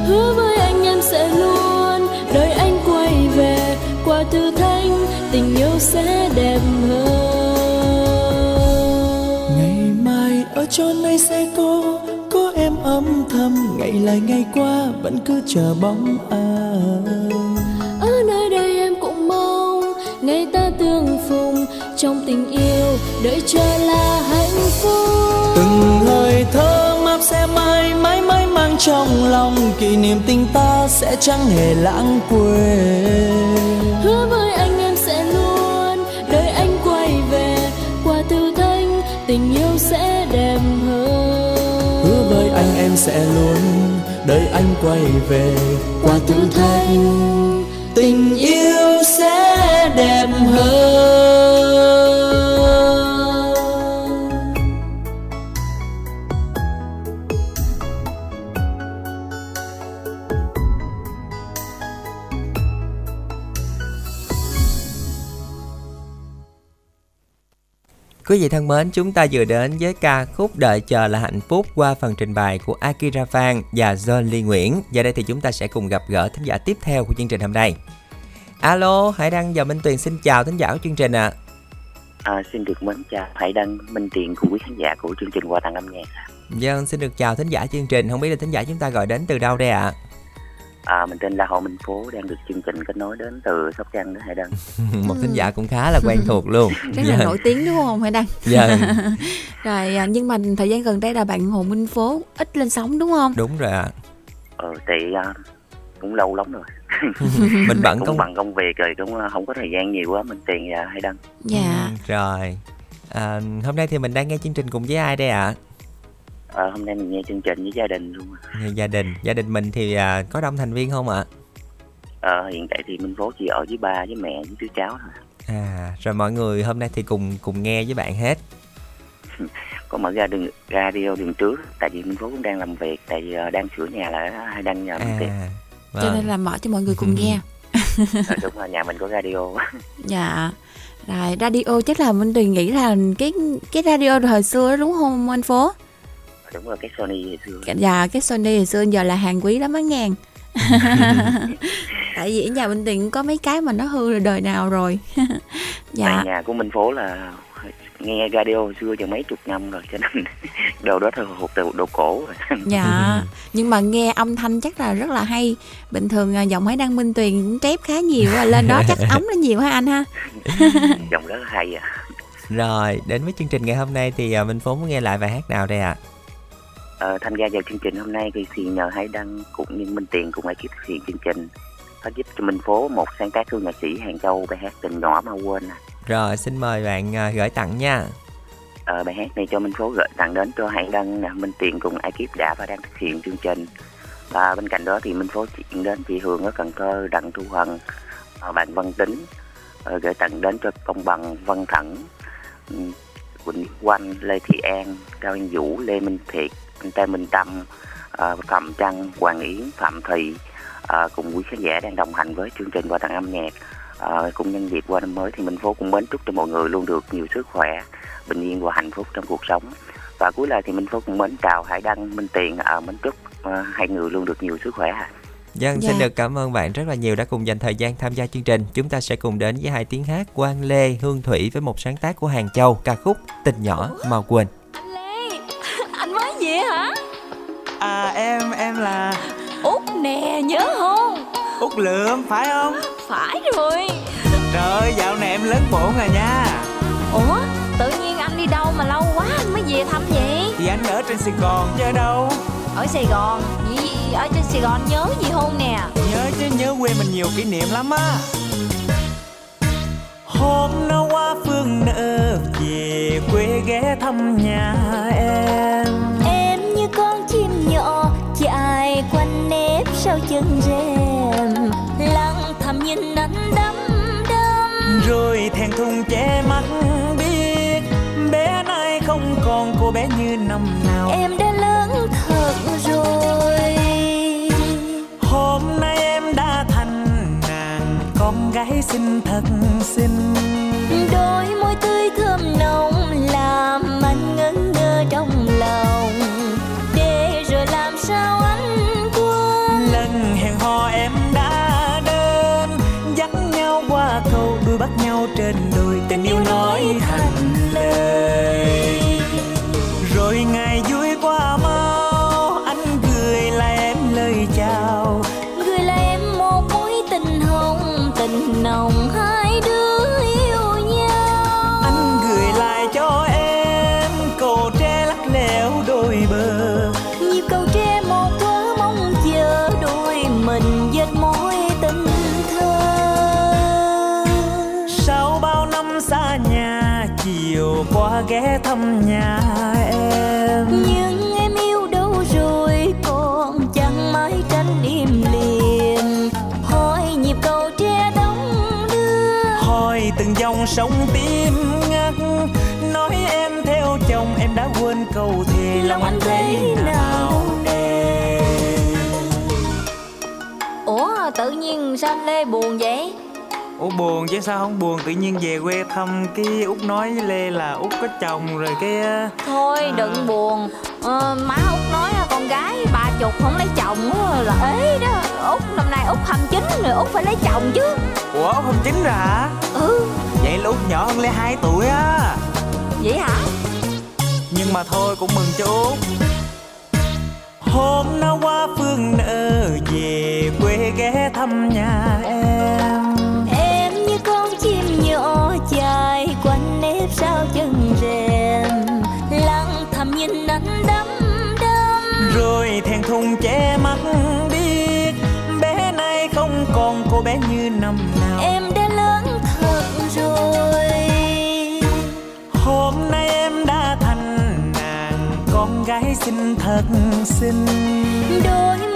Hứa với anh em sẽ luôn đợi anh quay về qua thử thách tình yêu sẽ đẹp hơn. Ngày mai ở chốn này sẽ có có em âm thầm ngày lại ngày qua vẫn cứ chờ bóng ai. Ở nơi đây em cũng mong ngày ta tương phùng trong tình yêu đợi chờ là hạnh phúc. Từng hơi thở áp sẽ mãi mãi mãi mang trong lòng kỷ niệm tình ta sẽ chẳng hề lãng quên. Hứa với anh em sẽ luôn đợi anh quay về qua thử thách tình yêu sẽ đẹp hơn. Hứa với anh em sẽ luôn đợi anh quay về qua thử thách Quý vị thân mến, chúng ta vừa đến với ca khúc Đợi chờ là hạnh phúc qua phần trình bày của Akira Phan và John Lee Nguyễn. Giờ đây thì chúng ta sẽ cùng gặp gỡ thính giả tiếp theo của chương trình hôm nay. Alo, Hải Đăng và Minh Tuyền xin chào thính giả của chương trình ạ. À. À, xin được mến chào Hải Đăng, Minh Tiền cùng quý khán giả của chương trình Qua tặng âm nhạc. Vâng, xin được chào thính giả chương trình. Không biết là thính giả chúng ta gọi đến từ đâu đây ạ? À, mình tên là Hồ Minh Phố, đang được chương trình kết nối đến từ Sóc Trăng đó Hải Đăng. (laughs) Một thính giả cũng khá là quen thuộc luôn. (laughs) rất là nổi tiếng đúng không Hải Đăng? Vâng. (laughs) rồi à, nhưng mà thời gian gần đây là bạn Hồ Minh Phố ít lên sóng đúng không? Đúng rồi ạ. Ờ, thì à, cũng lâu lắm rồi. (laughs) mình bận cũng công bằng công việc rồi cũng không có thời gian nhiều quá mình tiền và Hải Đăng. Dạ. Ừ, rồi. À, hôm nay thì mình đang nghe chương trình cùng với ai đây ạ? À, hôm nay mình nghe chương trình với gia đình luôn. Nghe gia đình, gia đình mình thì à, có đông thành viên không ạ? À, hiện tại thì Minh Phố chỉ ở với ba với mẹ với đứa cháu thôi. À, rồi mọi người hôm nay thì cùng cùng nghe với bạn hết. (laughs) có mở ra đường radio đường trước tại vì Minh Phố cũng đang làm việc tại vì đang sửa nhà là hay đang nhà mình À, Cho vâng. nên là mở cho mọi người cùng nghe. Ờ, đúng rồi nhà mình có radio (laughs) Dạ. Rồi radio chắc là Minh Tuyền nghĩ là cái cái radio thời xưa đó đúng không anh Phố? đúng rồi cái Sony ngày xưa Dạ cái Sony hồi xưa giờ là hàng quý lắm á ngàn. (laughs) Tại vì ở nhà Minh Tuyền cũng có mấy cái mà nó hư rồi đời nào rồi. (laughs) dạ. tại nhà của Minh Phố là nghe radio hồi xưa giờ mấy chục năm rồi cho nên (laughs) đồ đó thôi thuộc từ đồ cổ rồi (laughs) Dạ, (laughs) nhưng mà nghe âm thanh chắc là rất là hay. Bình thường à, giọng Hải Đăng Minh Tuyền cũng trép khá nhiều, à, lên đó chắc ống lên nhiều ha anh ha. dòng rất hay à Rồi, đến với chương trình ngày hôm nay thì à, Minh Phố muốn nghe lại bài hát nào đây ạ? Ờ, tham gia vào chương trình hôm nay thì thì nhờ Hải Đăng cũng như Minh Tiền cùng ekip thực hiện chương trình phát giúp cho Minh Phố một sáng tác của nhạc sĩ Hàng Châu bài hát tình nhỏ mà quên à. Rồi, xin mời bạn à, gửi tặng nha. Ờ, bài hát này cho Minh Phố gửi tặng đến cho Hải Đăng, nè, Minh Tiền cùng ekip đã và đang thực hiện chương trình. Và bên cạnh đó thì Minh Phố chuyển đến chị hương ở Cần Thơ, Đặng Thu Hằng, à, bạn Văn Tính, ờ, gửi tặng đến cho Công Bằng, Văn Thẳng, Quỳnh Quanh, Lê Thị An, Cao Anh Vũ, Lê Minh Thiệt, anh Tê Minh Tâm, ờ, Phạm Trăng, Hoàng Yến, Phạm Thị ờ, cùng quý khán giả đang đồng hành với chương trình qua tặng âm nhạc. Ờ, cùng nhân dịp qua năm mới thì Minh Phố cũng mến chúc cho mọi người luôn được nhiều sức khỏe, bình yên và hạnh phúc trong cuộc sống. Và cuối lời thì Minh Phố cũng mến chào Hải Đăng, Minh Tiền, à, mến chúc ờ, hai người luôn được nhiều sức khỏe. ạ. Dân Dạ. xin được cảm ơn bạn rất là nhiều đã cùng dành thời gian tham gia chương trình. Chúng ta sẽ cùng đến với hai tiếng hát Quang Lê, Hương Thủy với một sáng tác của Hàng Châu, ca khúc Tình nhỏ mau quên. Anh (laughs) mới về hả? À em, em là Út nè, nhớ không? Út Lượm phải không? Phải rồi. Trời ơi dạo này em lớn bổn rồi nha. Ủa tự nhiên anh đi đâu mà lâu quá anh mới về thăm vậy? Thì anh ở trên Sài Gòn chứ ở đâu? Ở Sài Gòn? Vậy ở trên Sài Gòn nhớ gì hôn nè? Nhớ chứ nhớ quê mình nhiều kỷ niệm lắm á. Hôm nó qua phương nợ về quê ghé thăm nhà em. Em như con chim nhỏ chạy quanh nếp sau chân rèm nhìn anh đắm đắm Rồi thẹn thùng che mắt biết Bé nay không còn cô bé như năm nào. Em đã lớn thật rồi. Hôm nay em đã thành nàng Con gái xinh thật xinh. Đôi môi hỏi từng dòng sông tim ngắt. Nói em theo chồng em đã quên câu thề lòng anh thế nào Ủa tự nhiên sao anh Lê buồn vậy? Ủa buồn chứ sao không buồn? Tự nhiên về quê thăm cái Út nói với Lê là Út có chồng rồi cái ờ, Thôi đừng buồn. Ờ, Má Út nói là con gái ba chục không lấy chồng là ế đó. Út năm nay Út 29 rồi Út phải lấy chồng chứ Ủa không chính rồi hả? Ừ. Vậy là Út nhỏ hơn Lê 2 tuổi á. Vậy hả? Nhưng mà thôi cũng mừng cho Út Hôm nó qua phương nợ về quê ghé thăm nhà em. Em như con chim nhỏ chạy quanh nếp sau chân rèm. Lặng thầm nhìn anh đắm đắm. Rồi thẹn thùng che mắt biết Bé nay không còn cô bé như năm nào xinh thật xinh. Đôi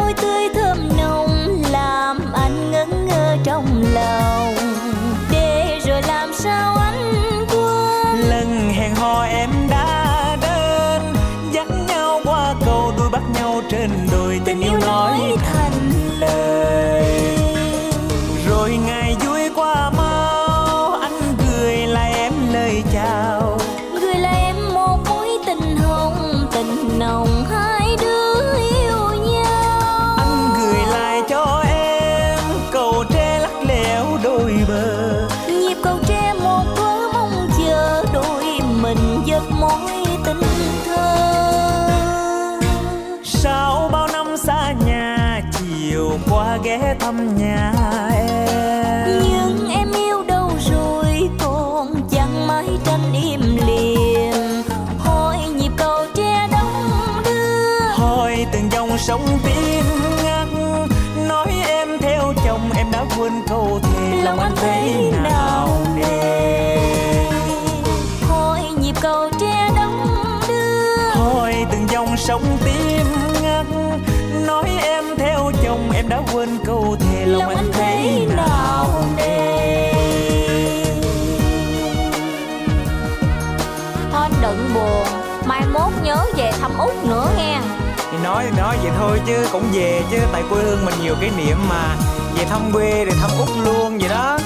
nói nói vậy thôi chứ cũng về chứ. Tại quê hương mình nhiều kỷ niệm mà. Về thăm quê rồi thăm út luôn vậy đó.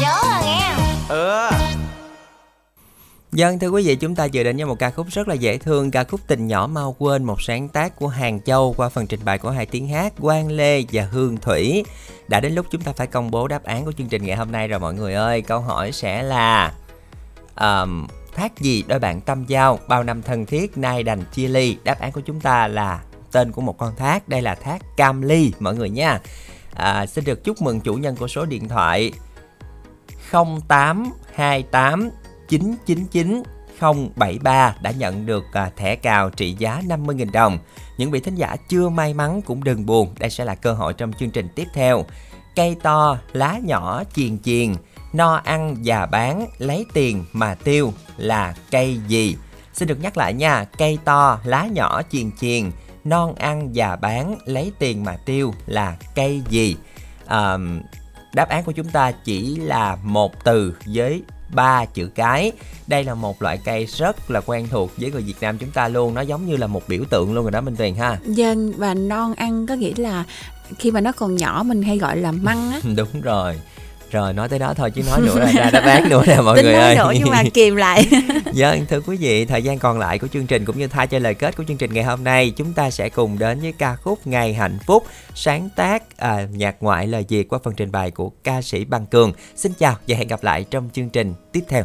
Nhớ à nghe. Ừ. Dân thưa quý vị chúng ta vừa đến với một ca khúc rất là dễ thương Ca khúc Tình Nhỏ Mau Quên Một sáng tác của Hàng Châu Qua phần trình bày của hai tiếng hát Quang Lê và Hương Thủy. Đã đến lúc chúng ta phải công bố đáp án của chương trình ngày hôm nay rồi mọi người ơi. Câu hỏi sẽ là um, Thác gì đôi bạn tâm giao Bao năm thân thiết nay đành chia ly? Đáp án của chúng ta là tên của một con thác Đây là thác Cam Ly mọi người nha à, Xin được chúc mừng chủ nhân của số điện thoại 0828 999 073 đã nhận được à, thẻ cào trị giá 50.000 đồng. Những vị thính giả chưa may mắn cũng đừng buồn, đây sẽ là cơ hội trong chương trình tiếp theo. Cây to, lá nhỏ, chiền chiền, no ăn và bán, lấy tiền mà tiêu là cây gì? Xin được nhắc lại nha, cây to, lá nhỏ, chiền chiền, non ăn và bán, lấy tiền mà tiêu là cây gì? À, đáp án của chúng ta chỉ là một từ với ba chữ cái. Đây là một loại cây rất là quen thuộc với người Việt Nam chúng ta luôn. Nó giống như là một biểu tượng luôn rồi đó Minh Tuyền ha. Dân và non ăn có nghĩa là khi mà nó còn nhỏ mình hay gọi là măng á. (laughs) Đúng rồi rồi nói tới đó thôi chứ nói nữa là ra đáp án nữa nè mọi Tính người ơi. nữa nhưng mà kìm lại. (laughs) Vâng thưa quý vị thời gian còn lại của chương trình cũng như thay cho lời kết của chương trình ngày hôm nay chúng ta sẽ cùng đến với ca khúc Ngày Hạnh Phúc sáng tác à, nhạc ngoại lời Việt qua phần trình bày của ca sĩ Băng Cường. Xin chào và hẹn gặp lại trong chương trình tiếp theo